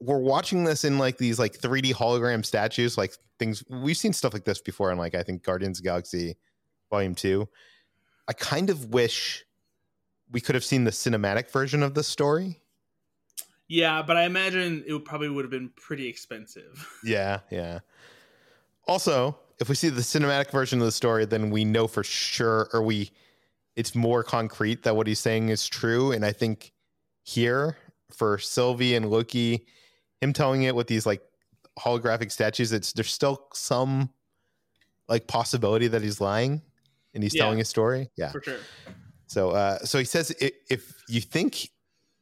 we're watching this in like these like 3D hologram statues, like things we've seen stuff like this before in like I think Guardians of Galaxy Volume Two. I kind of wish we could have seen the cinematic version of this story. Yeah, but I imagine it would probably would have been pretty expensive. Yeah, yeah. Also, if we see the cinematic version of the story, then we know for sure, or we, it's more concrete that what he's saying is true. And I think here for Sylvie and Loki, him telling it with these like holographic statues, it's there's still some like possibility that he's lying and he's yeah, telling a story. Yeah, for sure. So, uh, so he says, if you think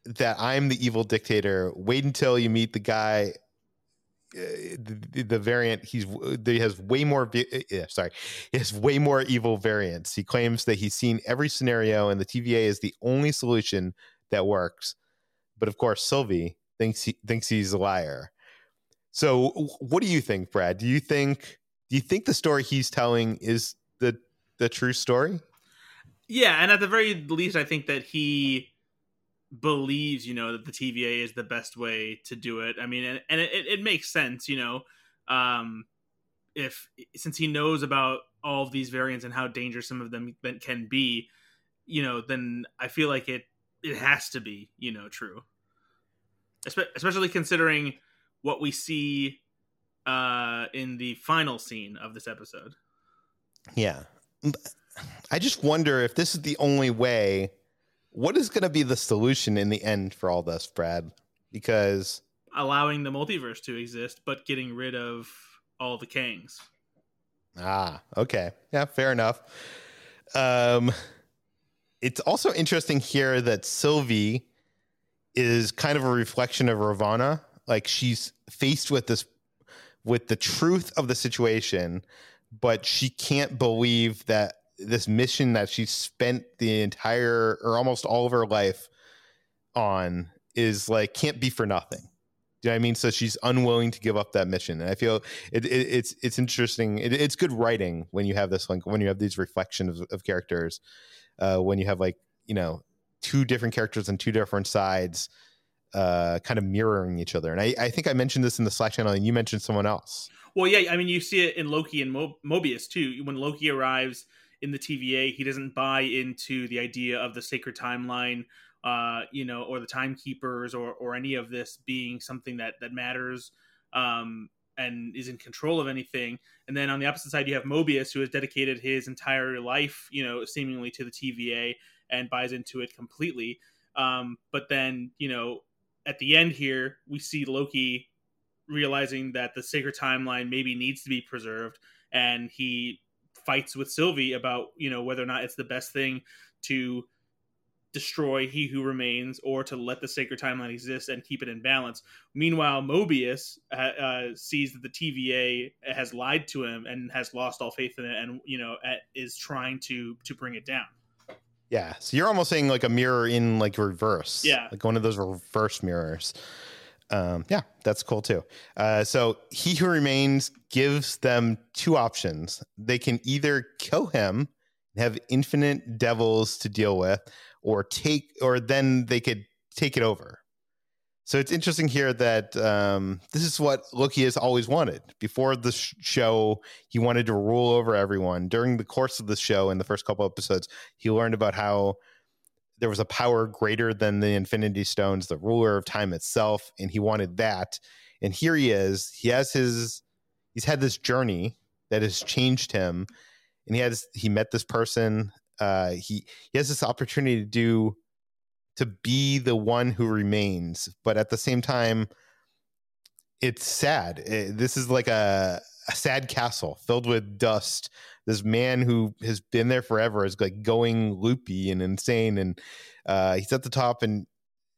that I'm the evil dictator, wait until you meet the guy. Uh, the, the, variant he's he has way more uh, sorry he has way more evil variants he claims that he's seen every scenario and the tva is the only solution that works. But of course, Sylvie thinks he thinks he's a liar. So, what do you think, Brad? Do you think do you think the story he's telling is the the true story? Yeah, and at the very least, I think that he believes, you know, that the TVA is the best way to do it. I mean, and, and it, it makes sense, you know, um, if since he knows about all of these variants and how dangerous some of them can be, you know, then I feel like it it has to be you know true especially considering what we see uh, in the final scene of this episode. Yeah. I just wonder if this is the only way. What is going to be the solution in the end for all this, Brad? Because allowing the multiverse to exist, but getting rid of all the Kangs. Ah, okay. Yeah, fair enough. Um, it's also interesting here that Sylvie is kind of a reflection of Ravonna. Like she's faced with this, with the truth of the situation, but she can't believe that this mission that she spent the entire or almost all of her life on is like can't be for nothing. Do you know what I mean? So she's unwilling to give up that mission, and I feel it, it, it's it's interesting. It, it's good writing when you have this like when you have these reflections of, of characters, uh, when you have like you know two different characters on two different sides, uh, kind of mirroring each other. And I, I think I mentioned this in the Slack channel, and you mentioned someone else. Well, yeah, I mean you see it in Loki and Mo- Mobius too. When Loki arrives in the TVA, he doesn't buy into the idea of the sacred timeline uh, you know, or the timekeepers or or any of this being something that that matters um, and is in control of anything. And then on the opposite side, you have Mobius, who has dedicated his entire life, you know, seemingly to the TVA and buys into it completely. Um, but then, you know, at the end here, we see Loki realizing that the sacred timeline maybe needs to be preserved, and he fights with Sylvie about, you know, whether or not it's the best thing to destroy He Who Remains or to let the sacred timeline exist and keep it in balance. Meanwhile, Mobius uh, uh, sees that the TVA has lied to him and has lost all faith in it, and you know is trying to to bring it down. Yeah, so you're almost saying like a mirror in like reverse. Yeah, like one of those reverse mirrors. Um, yeah, that's cool too. Uh, so he who remains gives them two options. They can either kill him, have infinite devils to deal with, or take or then they could take it over. So it's interesting here that um, this is what Loki has always wanted. Before the sh- show, he wanted to rule over everyone. During the course of the show, in the first couple episodes, he learned about how there was a power greater than the Infinity Stones, the ruler of time itself, and he wanted that. And here he is. He has his. He's had this journey that has changed him, and he has he met this person uh, he he has this opportunity to do to be the one who remains, but at the same time, it's sad. It, eh, this is like a, a sad castle filled with dust. This man who has been there forever is like going loopy and insane, and uh, he's at the top and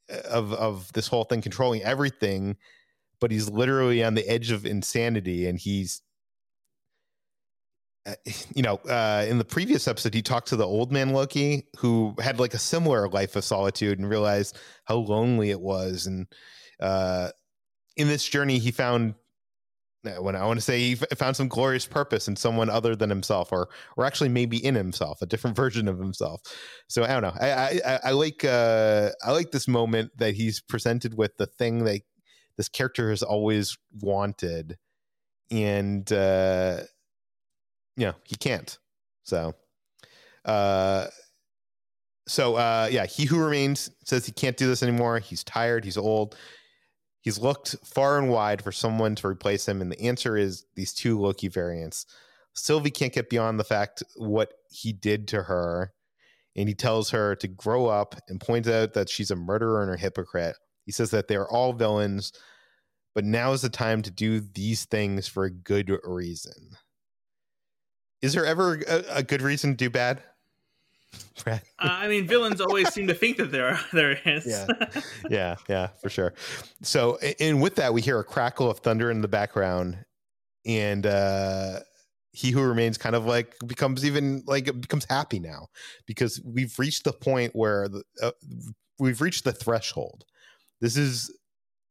eh, of of this whole thing, controlling everything. But he's literally on the edge of insanity, and he's you know, uh, in the previous episode, he talked to the old man Loki who had like a similar life of solitude and realized how lonely it was. And uh, in this journey, he found uh, when I want to say he found some glorious purpose in someone other than himself, or or actually maybe in himself, a different version of himself. So I don't know. I I, I like uh, I like this moment that he's presented with the thing that this character has always wanted, and uh, you know he can't. So uh so uh yeah he who remains says he can't do this anymore. He's tired. He's old. He's looked far and wide for someone to replace him. And the answer is these two loki variants. Sylvie can't get beyond the fact what he did to her. And he tells her to grow up and points out that she's a murderer and a hypocrite. He says that they're all villains but now is the time to do these things for a good reason is there ever a, a good reason to do bad? uh, I mean, villains always seem to think that there are there is. yeah, yeah, yeah, for sure. So, and with that, we hear a crackle of thunder in the background, and uh, he who remains kind of like becomes even like becomes happy now because we've reached the point where the, uh, we've reached the threshold. This is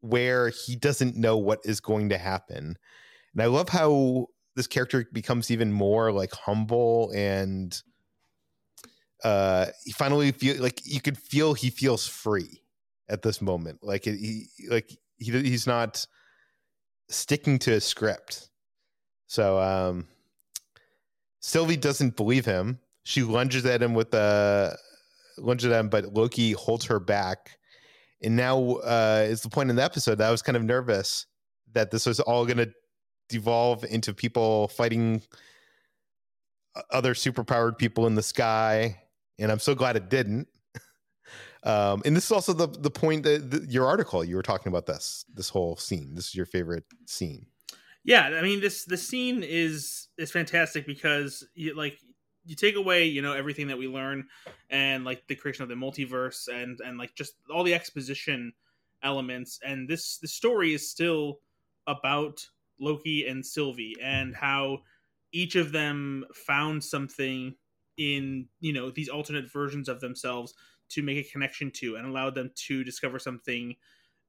where he doesn't know what is going to happen, and I love how this character becomes even more like humble and uh he finally feel like you could feel he feels free at this moment. Like he like he he's not sticking to his script. So um sylvie doesn't believe him. She lunges at him with a lunges at him but loki holds her back. And now uh is the point in the episode that i was kind of nervous that this was all going to devolve into people fighting other superpowered people in the sky, and I'm so glad it didn't. Um, and this is also the the point that the, your article you were talking about this this whole scene. This is your favorite scene. Yeah, I mean this the scene is is fantastic because you like you take away you know everything that we learn and like the creation of the multiverse and and like just all the exposition elements and this the story is still about Loki and Sylvie and how each of them found something in you know these alternate versions of themselves to make a connection to and allowed them to discover something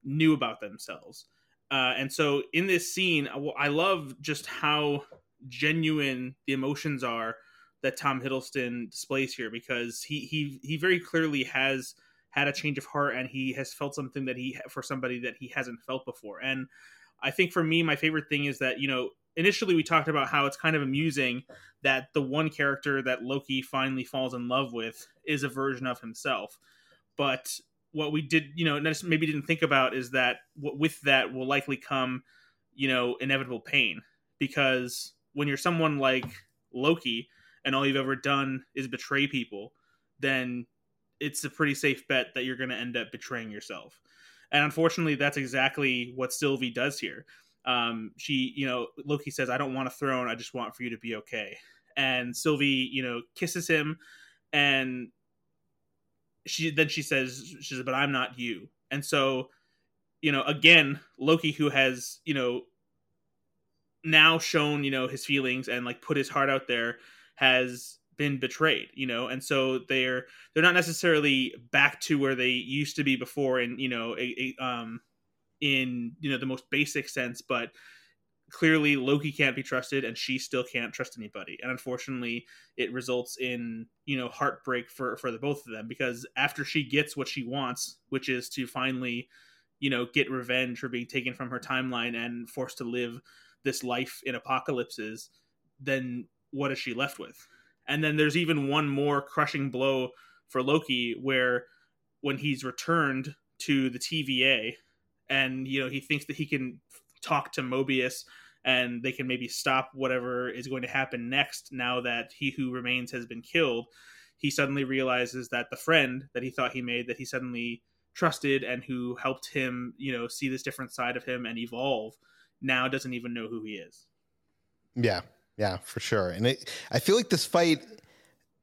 new about themselves. Uh, and so in this scene i love just how genuine the emotions are that tom hiddleston displays here because he he he very clearly has had a change of heart and he has felt something that he for somebody that he hasn't felt before. And i think for me my favorite thing is that you know initially we talked about how it's kind of amusing that the one character that Loki finally falls in love with is a version of himself. But what we did, you know, maybe didn't think about is that with that will likely come, you know, inevitable pain because when you're someone like Loki and all you've ever done is betray people, then it's a pretty safe bet that you're going to end up betraying yourself. And unfortunately, that's exactly what Sylvie does here um, she, you know, Loki says, I don't want a throne. I just want for you to be okay. And Sylvie, you know, kisses him and she then she says, she says, but I'm not you. And so, you know, again, Loki, who has, you know, now shown, you know, his feelings and like put his heart out there, has been betrayed you know and so they're they're not necessarily back to where they used to be before and you know a, a um in you know the most basic sense but clearly loki can't be trusted and she still can't trust anybody. And unfortunately it results in you know heartbreak for for the both of them because after she gets what she wants which is to finally you know get revenge for being taken from her timeline and forced to live this life in apocalypses then what is she left with and then there's even one more crushing blow for loki where when he's returned to the tva and you know he thinks that he can talk to Mobius and they can maybe stop whatever is going to happen next now that he who remains has been killed he suddenly realizes that the friend that he thought he made that he suddenly trusted and who helped him you know see this different side of him and evolve now doesn't even know who he is. Yeah yeah for sure. And it, i feel like this fight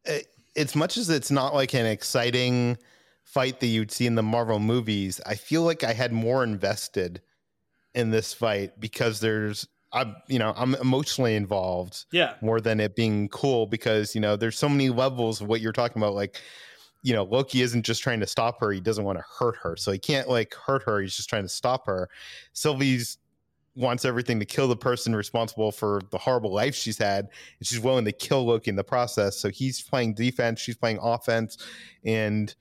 it, as much as it's not like an exciting fight that you'd see in the Marvel movies, I feel like I had more invested in this fight because there's I'm you know I'm emotionally involved yeah. more than it being cool because you know there's so many levels of what you're talking about. Like you know Loki isn't just trying to stop her he doesn't want to hurt her. So he can't like hurt her he's just trying to stop her. Sylvie's wants everything to kill the person responsible for the horrible life she's had and she's willing to kill Loki in the process. So he's playing defense she's playing offense and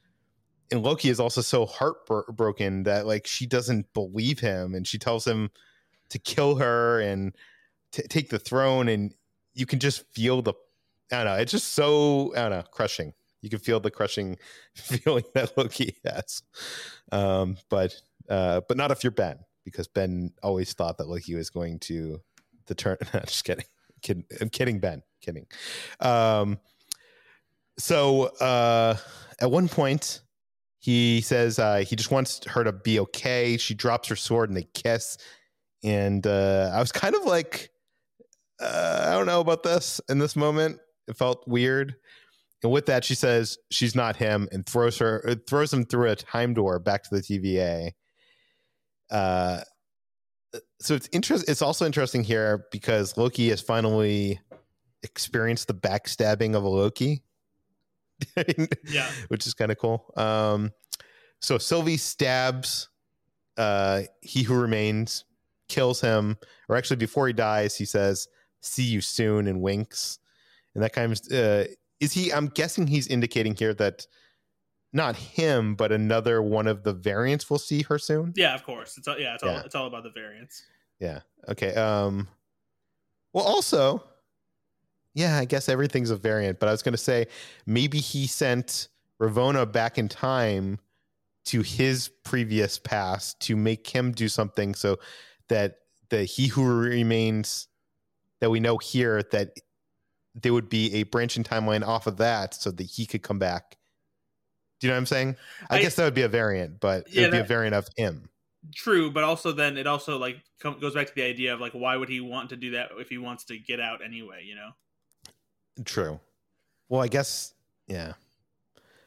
and Loki is also so heartbroken that like she doesn't believe him and she tells him to kill her and t- take the throne and you can just feel the I don't know it's just so I don't know crushing. You can feel the crushing feeling that Loki has. Um, but uh, but not if you're Ben because Ben always thought that Loki was going to the turn just kidding kidding I'm kidding Ben kidding um, so uh, at one point he says uh, he just wants her to be okay. She drops her sword and they kiss. And uh, I was kind of like, uh, I don't know about this in this moment. It felt weird. And with that, she says she's not him and throws her uh, throws him through a time door back to the TVA. Uh, so it's interest. It's also interesting here because Loki has finally experienced the backstabbing of a Loki. yeah, which is kind of cool. Um, so Sylvie stabs uh, he who remains, kills him, or actually before he dies, he says, "See you soon," and winks, and that kind of uh, is he. I'm guessing he's indicating here that not him, but another one of the variants We'll see her soon. Yeah, of course. It's all, yeah, it's all yeah. it's all about the variants. Yeah. Okay. Um. Well, also, yeah, I guess everything's a variant, but I was going to say maybe he sent Ravonna back in time to his previous past to make him do something so that the He Who Remains that we know here that there would be a branching timeline off of that so that he could come back. Do you know what I'm saying? I, I guess that would be a variant, but yeah, it would be a variant of him. True, but also then it also like goes back to the idea of like why would he want to do that if he wants to get out anyway? You know. True. Well, I guess yeah.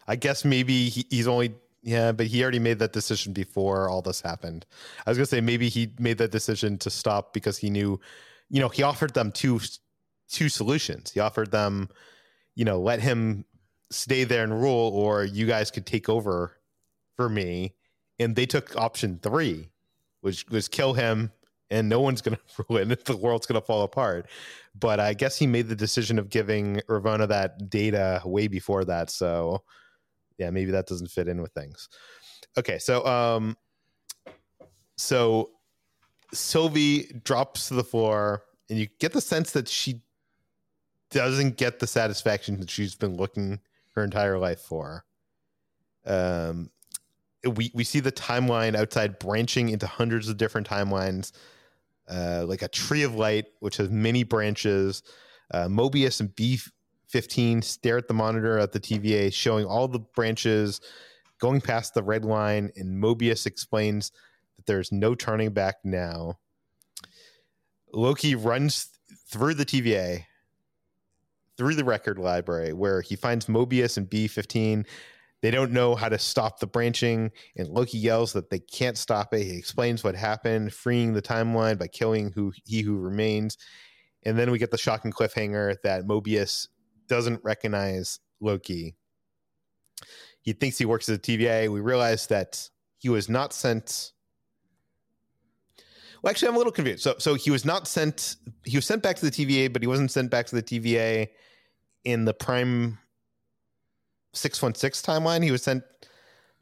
I guess maybe he, he's only yeah, but he already made that decision before all this happened. I was gonna say maybe he made that decision to stop because he knew, you know, he offered them two two solutions. He offered them, you know, let him stay there and rule, or you guys could take over for me. And they took option three, which was kill him, and no one's gonna ruin it. The world's gonna fall apart. But I guess he made the decision of giving Ravonna that data way before that. So yeah, maybe that doesn't fit in with things. Okay, so um, so Sylvie drops to the floor, and you get the sense that she doesn't get the satisfaction that she's been looking her entire life for. Um, we we see the timeline outside branching into hundreds of different timelines, uh, like a tree of light which has many branches. Uh, Mobius and B 15 stare at the monitor at the TVA, showing all the branches going past the red line, and Mobius explains that there's no turning back now. Loki runs through the TVA, through the record library, where he finds Mobius and B15. They don't know how to stop the branching, and Loki yells that they can't stop it. He explains what happened, freeing the timeline by killing who he who remains. And then we get the shocking cliffhanger that Mobius doesn't recognize Loki. He thinks he works at the TVA. We realize that he was not sent. Well, actually, I'm a little confused. So, so he was not sent. He was sent back to the TVA, but he wasn't sent back to the TVA in the Prime six one six timeline. He was sent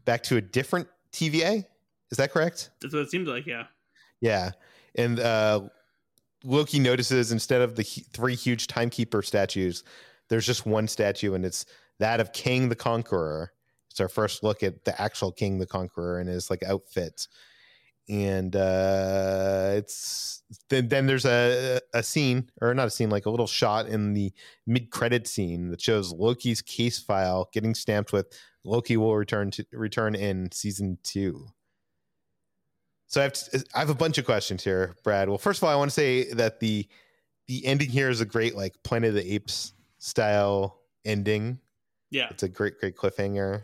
back to a different TVA. Is that correct? That's what it seemed like. Yeah. Yeah, and uh, Loki notices instead of the three huge timekeeper statues, there's just one statue, and it's that of Kang the Conqueror. It's our first look at the actual Kang the Conqueror and his like outfit. And uh, it's then, then there's a a scene or not a scene like a little shot in the mid credit scene that shows Loki's case file getting stamped with Loki will return to return in season two. So I have to, I have a bunch of questions here, Brad. Well, first of all, I want to say that the the ending here is a great like Planet of the Apes style ending. Yeah, it's a great, great cliffhanger.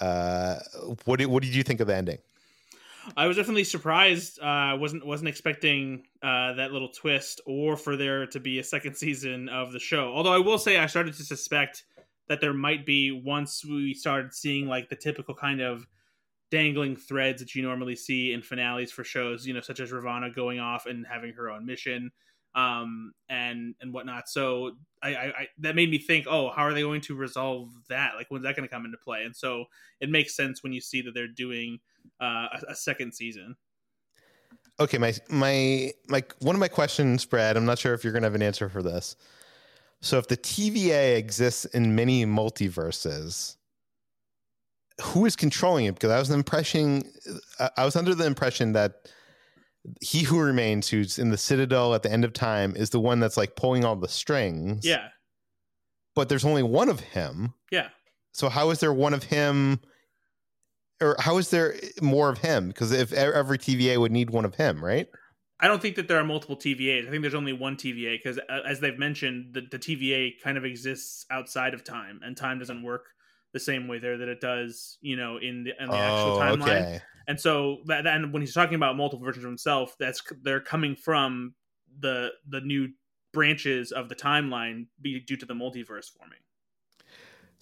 Uh, what did what did you think of the ending? I was definitely surprised. Uh, wasn't wasn't expecting uh, that little twist, or for there to be a second season of the show. Although I will say, I started to suspect that there might be once we started seeing like the typical kind of dangling threads that you normally see in finales for shows, you know, such as Ravonna going off and having her own mission um, and and whatnot. So I, I, I, that made me think, oh, how are they going to resolve that? Like, when's that going to come into play? And so it makes sense when you see that they're doing uh, a, a second season. Okay, my my my one of my questions, Brad. I'm not sure if you're going to have an answer for this. So, if the TVA exists in many multiverses, who is controlling it? Because I was impression, I was under the impression that he who remains, who's in the citadel at the end of time, is the one that's like pulling all the strings. Yeah. But there's only one of him. Yeah. So how is there one of him, or how is there more of him? Because if every TVA would need one of him, right? I don't think that there are multiple TVAs. I think there's only one TVA because, uh, as they've mentioned, the, the TVA kind of exists outside of time, and time doesn't work the same way there that it does, you know, in the, in the oh, actual timeline. Okay. And so that, and when he's talking about multiple versions of himself, that's they're coming from the the new branches of the timeline be due to the multiverse forming.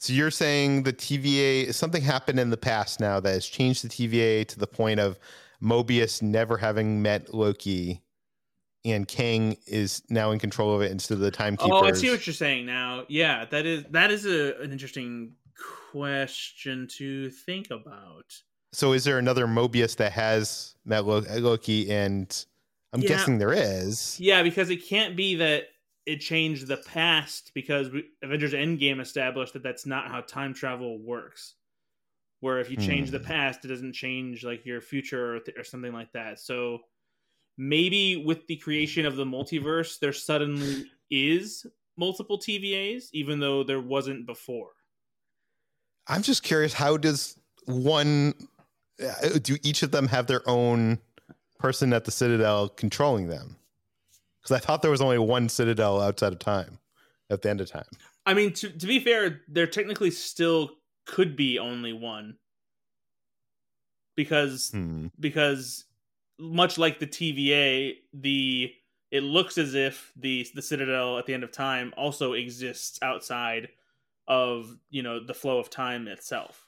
So you're saying the TVA something happened in the past now that has changed the TVA to the point of Mobius never having met Loki and Kang is now in control of it instead of the timekeepers. Oh, I see what you're saying now. Yeah, that is that is a, an interesting question to think about. So, is there another Mobius that has met Loki? And I'm yeah. guessing there is. Yeah, because it can't be that it changed the past because Avengers Endgame established that that's not how time travel works. Where if you change hmm. the past, it doesn't change like your future or, th- or something like that. So maybe with the creation of the multiverse, there suddenly is multiple TVAs, even though there wasn't before. I'm just curious how does one uh, do each of them have their own person at the Citadel controlling them? Because I thought there was only one Citadel outside of time at the end of time. I mean, to, to be fair, there technically still could be only one because Hmm. because much like the TVA, the it looks as if the the Citadel at the end of time also exists outside of you know the flow of time itself.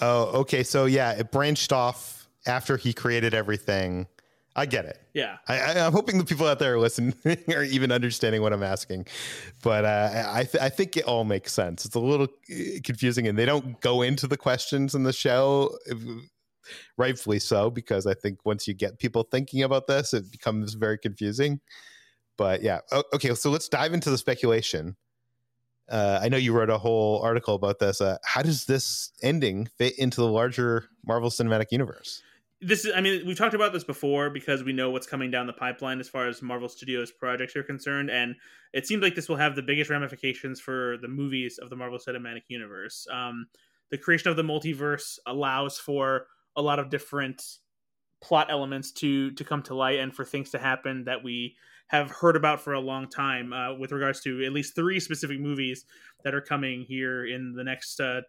Oh, okay. So yeah, it branched off after he created everything. I get it. Yeah, I, I, I'm hoping the people out there are listening are even understanding what I'm asking, but uh, I th- I think it all makes sense. It's a little uh, confusing, and they don't go into the questions in the show, rightfully so, because I think once you get people thinking about this, it becomes very confusing. But yeah, okay. So let's dive into the speculation. Uh, I know you wrote a whole article about this. Uh, how does this ending fit into the larger Marvel Cinematic Universe? This is. I mean, we've talked about this before because we know what's coming down the pipeline as far as Marvel Studios projects are concerned, and it seems like this will have the biggest ramifications for the movies of the Marvel Cinematic Universe. Um, the creation of the multiverse allows for a lot of different plot elements to to come to light and for things to happen that we have heard about for a long time uh, with regards to at least three specific movies that are coming here in the next uh,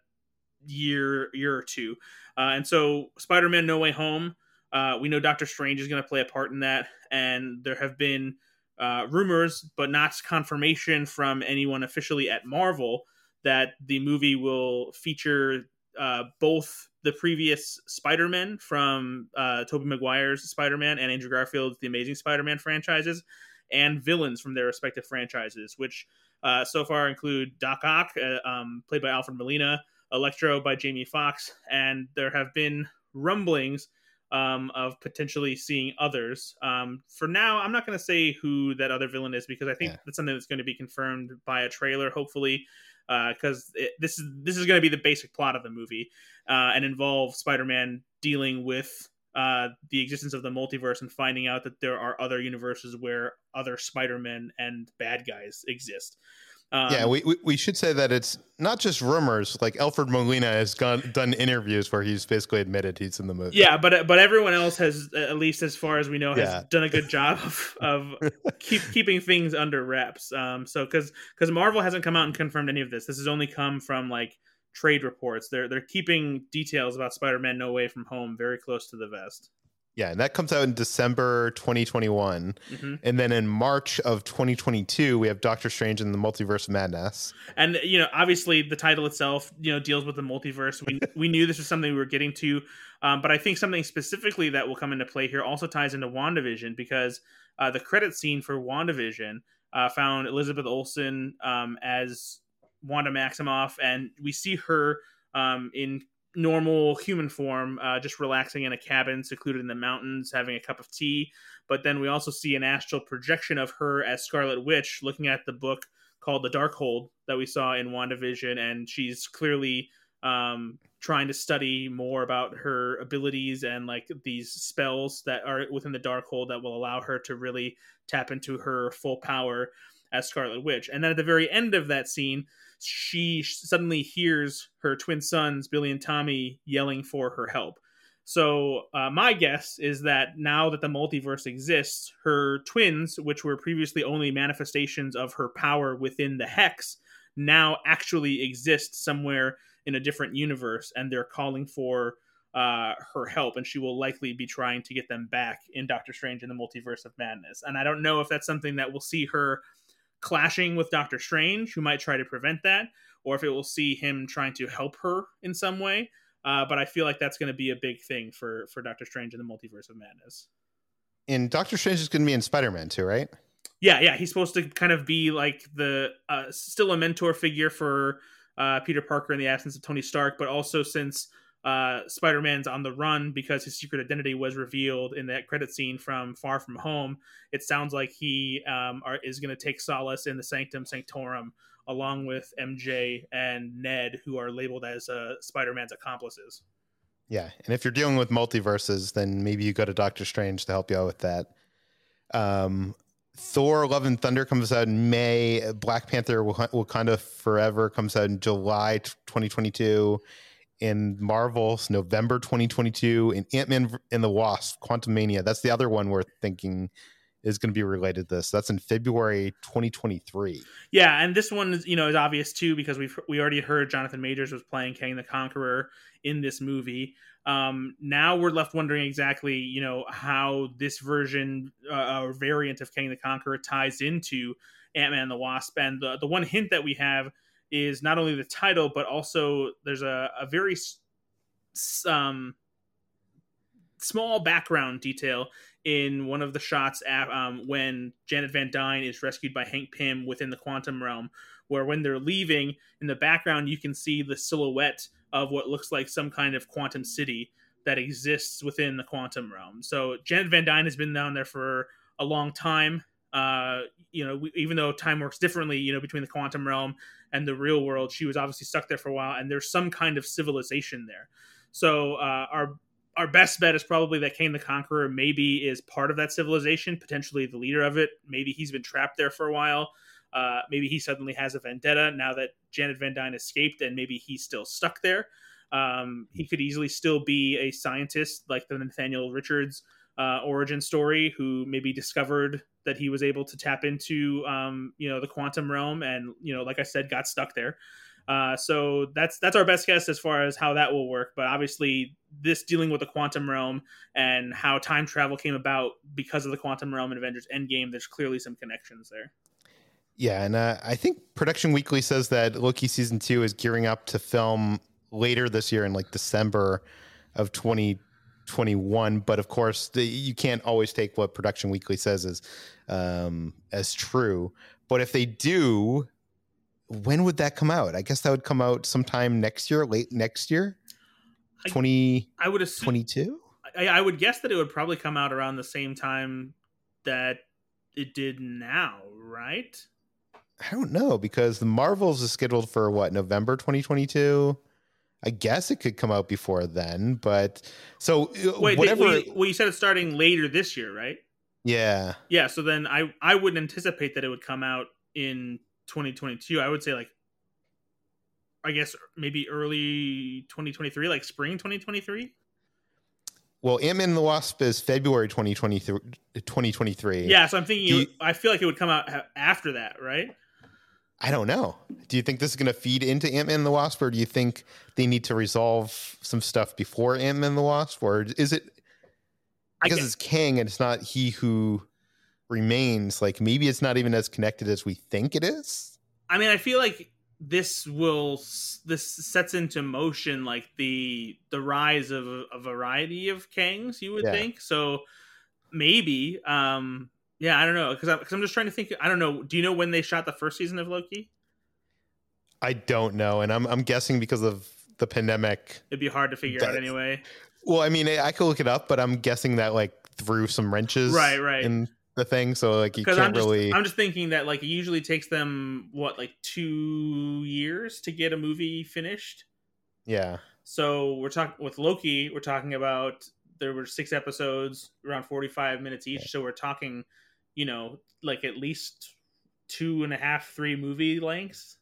year year or two. Uh, and so spider-man no way home uh, we know doctor strange is going to play a part in that. And there have been uh, rumors but not confirmation from anyone officially at marvel that the movie will feature uh, both the previous Spider-Man from uh, Tobey Maguire's Spider-Man and Andrew Garfield's The Amazing Spider-Man franchises, and villains from their respective franchises, which uh, so far include Doc Ock, uh, um, played by Alfred Molina, Electro by Jamie Foxx, and there have been rumblings um, of potentially seeing others. Um, for now, I'm not going to say who that other villain is because I think Yeah. that's something that's going to be confirmed by a trailer, hopefully, because this is this is going to be the basic plot of the movie uh, and involve Spider-Man dealing with uh, the existence of the multiverse and finding out that there are other universes where other Spider-Men and bad guys exist. Um, yeah, we, we we should say that it's not just rumors. Like Alfred Molina has gone done interviews where he's basically admitted he's in the movie. yeah, but but everyone else has, at least as far as we know, has Yeah. done a good job of, of keep keeping things under wraps. Um, so because because Marvel hasn't come out and confirmed any of this. This has only come from like trade reports. They're they're keeping details about Spider-Man No Way from Home very close to the vest. Yeah, and that comes out in December 2021, hmm and then in March of 2022 we have Doctor Strange and the Multiverse of Madness. and you know obviously the title itself you know deals with the multiverse. We, we knew this was something we were getting to. Um, but i think something specifically that will come into play here also ties into wandavision because uh, the credit scene for wandavision uh, found elizabeth olsen um, as wanda maximoff. And we see her um, in normal human form uh, just relaxing in a cabin secluded in the mountains having a cup of tea. But then we also see an astral projection of her as scarlet witch looking at the book called the Darkhold that we saw in WandaVision, and she's clearly um, trying to study more about her abilities and like these spells that are within the Darkhold that will allow her to really tap into her full power as Scarlet Witch. And then at the very end of that scene, she suddenly hears her twin sons, Billy and Tommy, yelling for her help. So uh, my guess is that now that the multiverse exists, her twins, which were previously only manifestations of her power within the hex, now actually exist somewhere in a different universe, and they're calling for uh, her help, and she will likely be trying to get them back in Doctor Strange in the Multiverse of Madness. And I don't know if that's something that we'll see her clashing with Doctor Strange, who might try to prevent that, or if it will see him trying to help her in some way. Uh, but I feel like that's going to be a big thing for for Doctor Strange in the Multiverse of Madness. And Doctor Strange is going to be in Spider Man too, right? Yeah, yeah, he's supposed to kind of be like the uh, still a mentor figure for uh, Peter Parker in the absence of Tony Stark, but also since uh, Spider Man's on the run because his secret identity was revealed in that credit scene from Far From Home, it sounds like he um, are, is going to take solace in the Sanctum Sanctorum along with MJ and Ned, who are labeled as uh, Spider Man's accomplices. Yeah, and if you're dealing with multiverses, then maybe you go to Doctor Strange to help you out with that. Um, Thor: Love and Thunder comes out in May. Black Panther: Wakanda Forever comes out in July 2022. In Marvel's November 2022. In Ant Man and the Wasp: Quantumania. That's the other one we're thinking is going to be related to this. That's in February 2023. Yeah, and this one is you know is obvious too because we've we already heard Jonathan Majors was playing Kang the Conqueror in this movie. Um, now we're left wondering exactly you know how this version uh, or variant of Kang the Conqueror ties into Ant Man and the Wasp. And the the one hint that we have is not only the title but also there's a a very um small background detail in one of the shots at, um, when Janet Van Dyne is rescued by Hank Pym within the quantum realm, where when they're leaving, in the background you can see the silhouette of what looks like some kind of quantum city that exists within the quantum realm. So Janet Van Dyne has been down there for a long time. Uh, you know, we, even though time works differently, you know, between the quantum realm and the real world, she was obviously stuck there for a while, and there's some kind of civilization there. So uh, our our best bet is probably that Kang the Conqueror maybe is part of that civilization, potentially the leader of it. Maybe he's been trapped there for a while. Uh, maybe he suddenly has a vendetta now that Janet Van Dyne escaped, and maybe he's still stuck there. Um, he could easily still be a scientist like the Nathaniel Richards uh, origin story, who maybe discovered that he was able to tap into, um, you know, the quantum realm, and you know, like I said, got stuck there. Uh, so that's that's our best guess as far as how that will work. But obviously, this dealing with the quantum realm and how time travel came about because of the quantum realm in Avengers Endgame, there's clearly some connections there. Yeah, and uh, I think Production Weekly says that Loki season two is gearing up to film later this year in like December of 2021. But of course, the, you can't always take what Production Weekly says as um, as true. But if they do, when would that come out? I guess that would come out sometime next year, late next year. 20 I would assume 22? I, I would guess that it would probably come out around the same time that it did now, right? I don't know because the Marvels is scheduled for what November 2022. I guess it could come out before then, but so uh, Wait, whatever. well, you, well, you said it's starting later this year, right? yeah, Yeah, so then I I wouldn't anticipate that it would come out in 2022. I would say like I guess maybe early 2023, like spring 2023. well, Ant Man and the Wasp is February 2023. 2023. Yeah, so I'm thinking you- I feel like it would come out after that, right? I don't know. Do you think this is going to feed into Ant Man and the Wasp, or do you think they need to resolve some stuff before Ant Man and the Wasp, or is it because it's Kang and it's not he who remains? Like maybe it's not even as connected as we think it is. I mean, I feel like this will this sets into motion like the the rise of a, a variety of Kangs. You would Yeah. think so. Maybe, um, yeah, I don't know because I'm, cause I'm just trying to think. I don't know. Do you know when they shot the first season of Loki? I don't know, and I'm I'm guessing because of the pandemic. It'd be hard to figure out anyway. Well, I mean, I could look it up, but I'm guessing that like through some wrenches, Right, right. in the thing. So like you can't I'm just really. I'm just thinking that like it usually takes them what like two years to get a movie finished. yeah, So we're talking with Loki. We're talking about there were six episodes, around forty-five minutes each. So we're talking, you know, like at least two and a half, three movie lengths.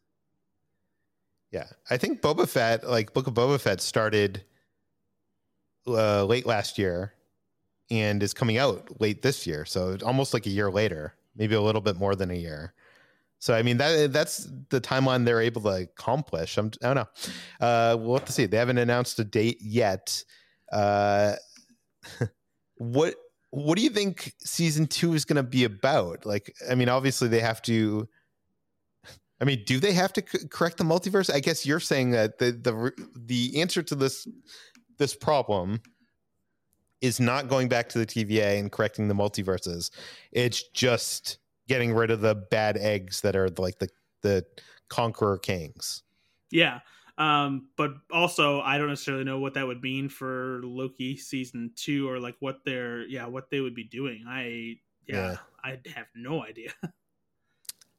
yeah. I think Boba Fett, like Book of Boba Fett, started uh, late last year, and is coming out late this year. So almost like a year later, maybe a little bit more than a year. So I mean that that's the timeline they're able to accomplish. I'm, I don't know. Uh, we'll have to see. They haven't announced a date yet. Uh, what what do you think season two is going to be about? Like, I mean, obviously they have to. I mean, do they have to c- correct the multiverse? I guess you're saying that the the the answer to this this problem is not going back to the TVA and correcting the multiverses. It's just getting rid of the bad eggs that are like the the conqueror Kangs. Yeah. Um, but also I don't necessarily know what that would mean for Loki season two or like what they're yeah, what they would be doing. I yeah, Yeah. I have no idea.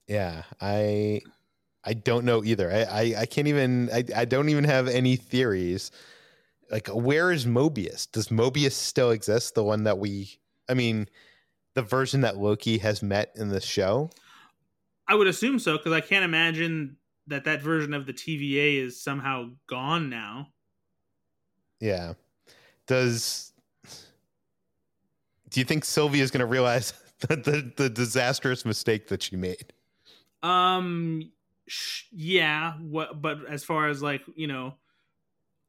Yeah, I I don't know either. I I, I can't even I, I don't even have any theories. Like where is Mobius? Does Mobius still exist? The one that we I mean the version that Loki has met in the show? I would assume so because I can't imagine that that version of the TVA is somehow gone now. Yeah. Does do you think Sylvie is going to realize the, the, the disastrous mistake that she made? Um, sh- yeah. What? But as far as like you know,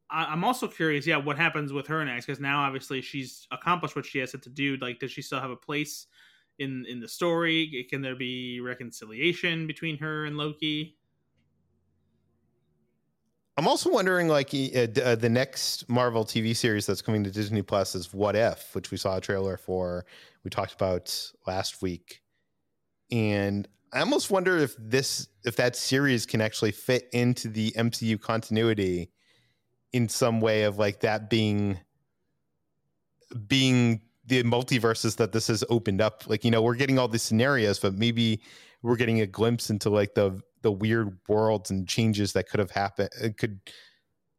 I- am also curious. Yeah, what happens with her next? Because now obviously she's accomplished what she has to do. Like, does she still have a place in in the story? Can there be reconciliation between her and Loki? I'm also wondering, like, uh, uh, the next Marvel TV series that's coming to Disney Plus is What If, which we saw a trailer for. We talked about last week, and I almost wonder if this, if that series can actually fit into the MCU continuity in some way of like that being being the multiverses that this has opened up. Like, you know, we're getting all these scenarios, but maybe we're getting a glimpse into like the the weird worlds and changes that could have happened. It could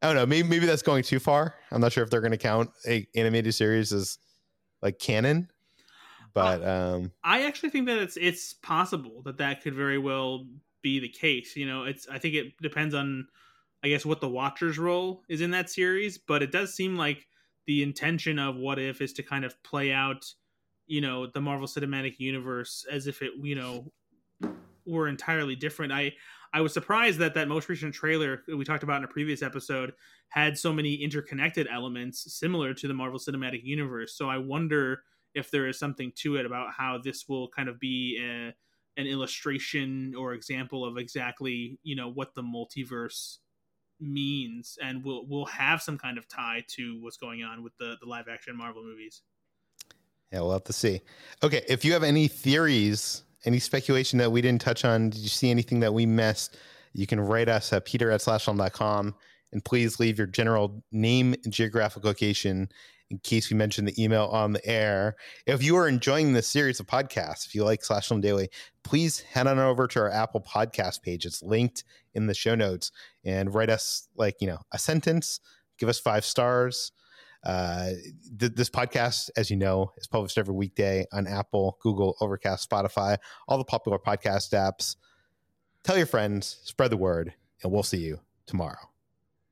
I don't know, maybe maybe that's going too far. I'm not sure if they're going to count a animated series as like canon. But um I actually think that it's it's possible that that could very well be the case. You know, it's I think it depends on I guess what the Watcher's role is in that series, but it does seem like the intention of What If is to kind of play out, you know, the Marvel Cinematic Universe as if it, you know, were entirely different. I I was surprised that that most recent trailer we talked about in a previous episode had so many interconnected elements similar to the Marvel Cinematic Universe. So I wonder if there is something to it about how this will kind of be a, an illustration or example of exactly you know what the multiverse means and will will have some kind of tie to what's going on with the the live action Marvel movies. Yeah, we'll have to see. Okay, if you have any theories any speculation that we didn't touch on? Did you see anything that we missed? You can write us at peter at slashfilm.com and please leave your general name and geographic location in case we mention the email on the air. If you are enjoying this series of podcasts, if you like Slash Daily, please head on over to our Apple Podcast page. It's linked in the show notes and write us like, you know, a sentence, give us five stars. Uh, th- this podcast, as you know, is published every weekday on Apple, Google, Overcast, Spotify, all the popular podcast apps. Tell your friends, spread the word, and we'll see you tomorrow.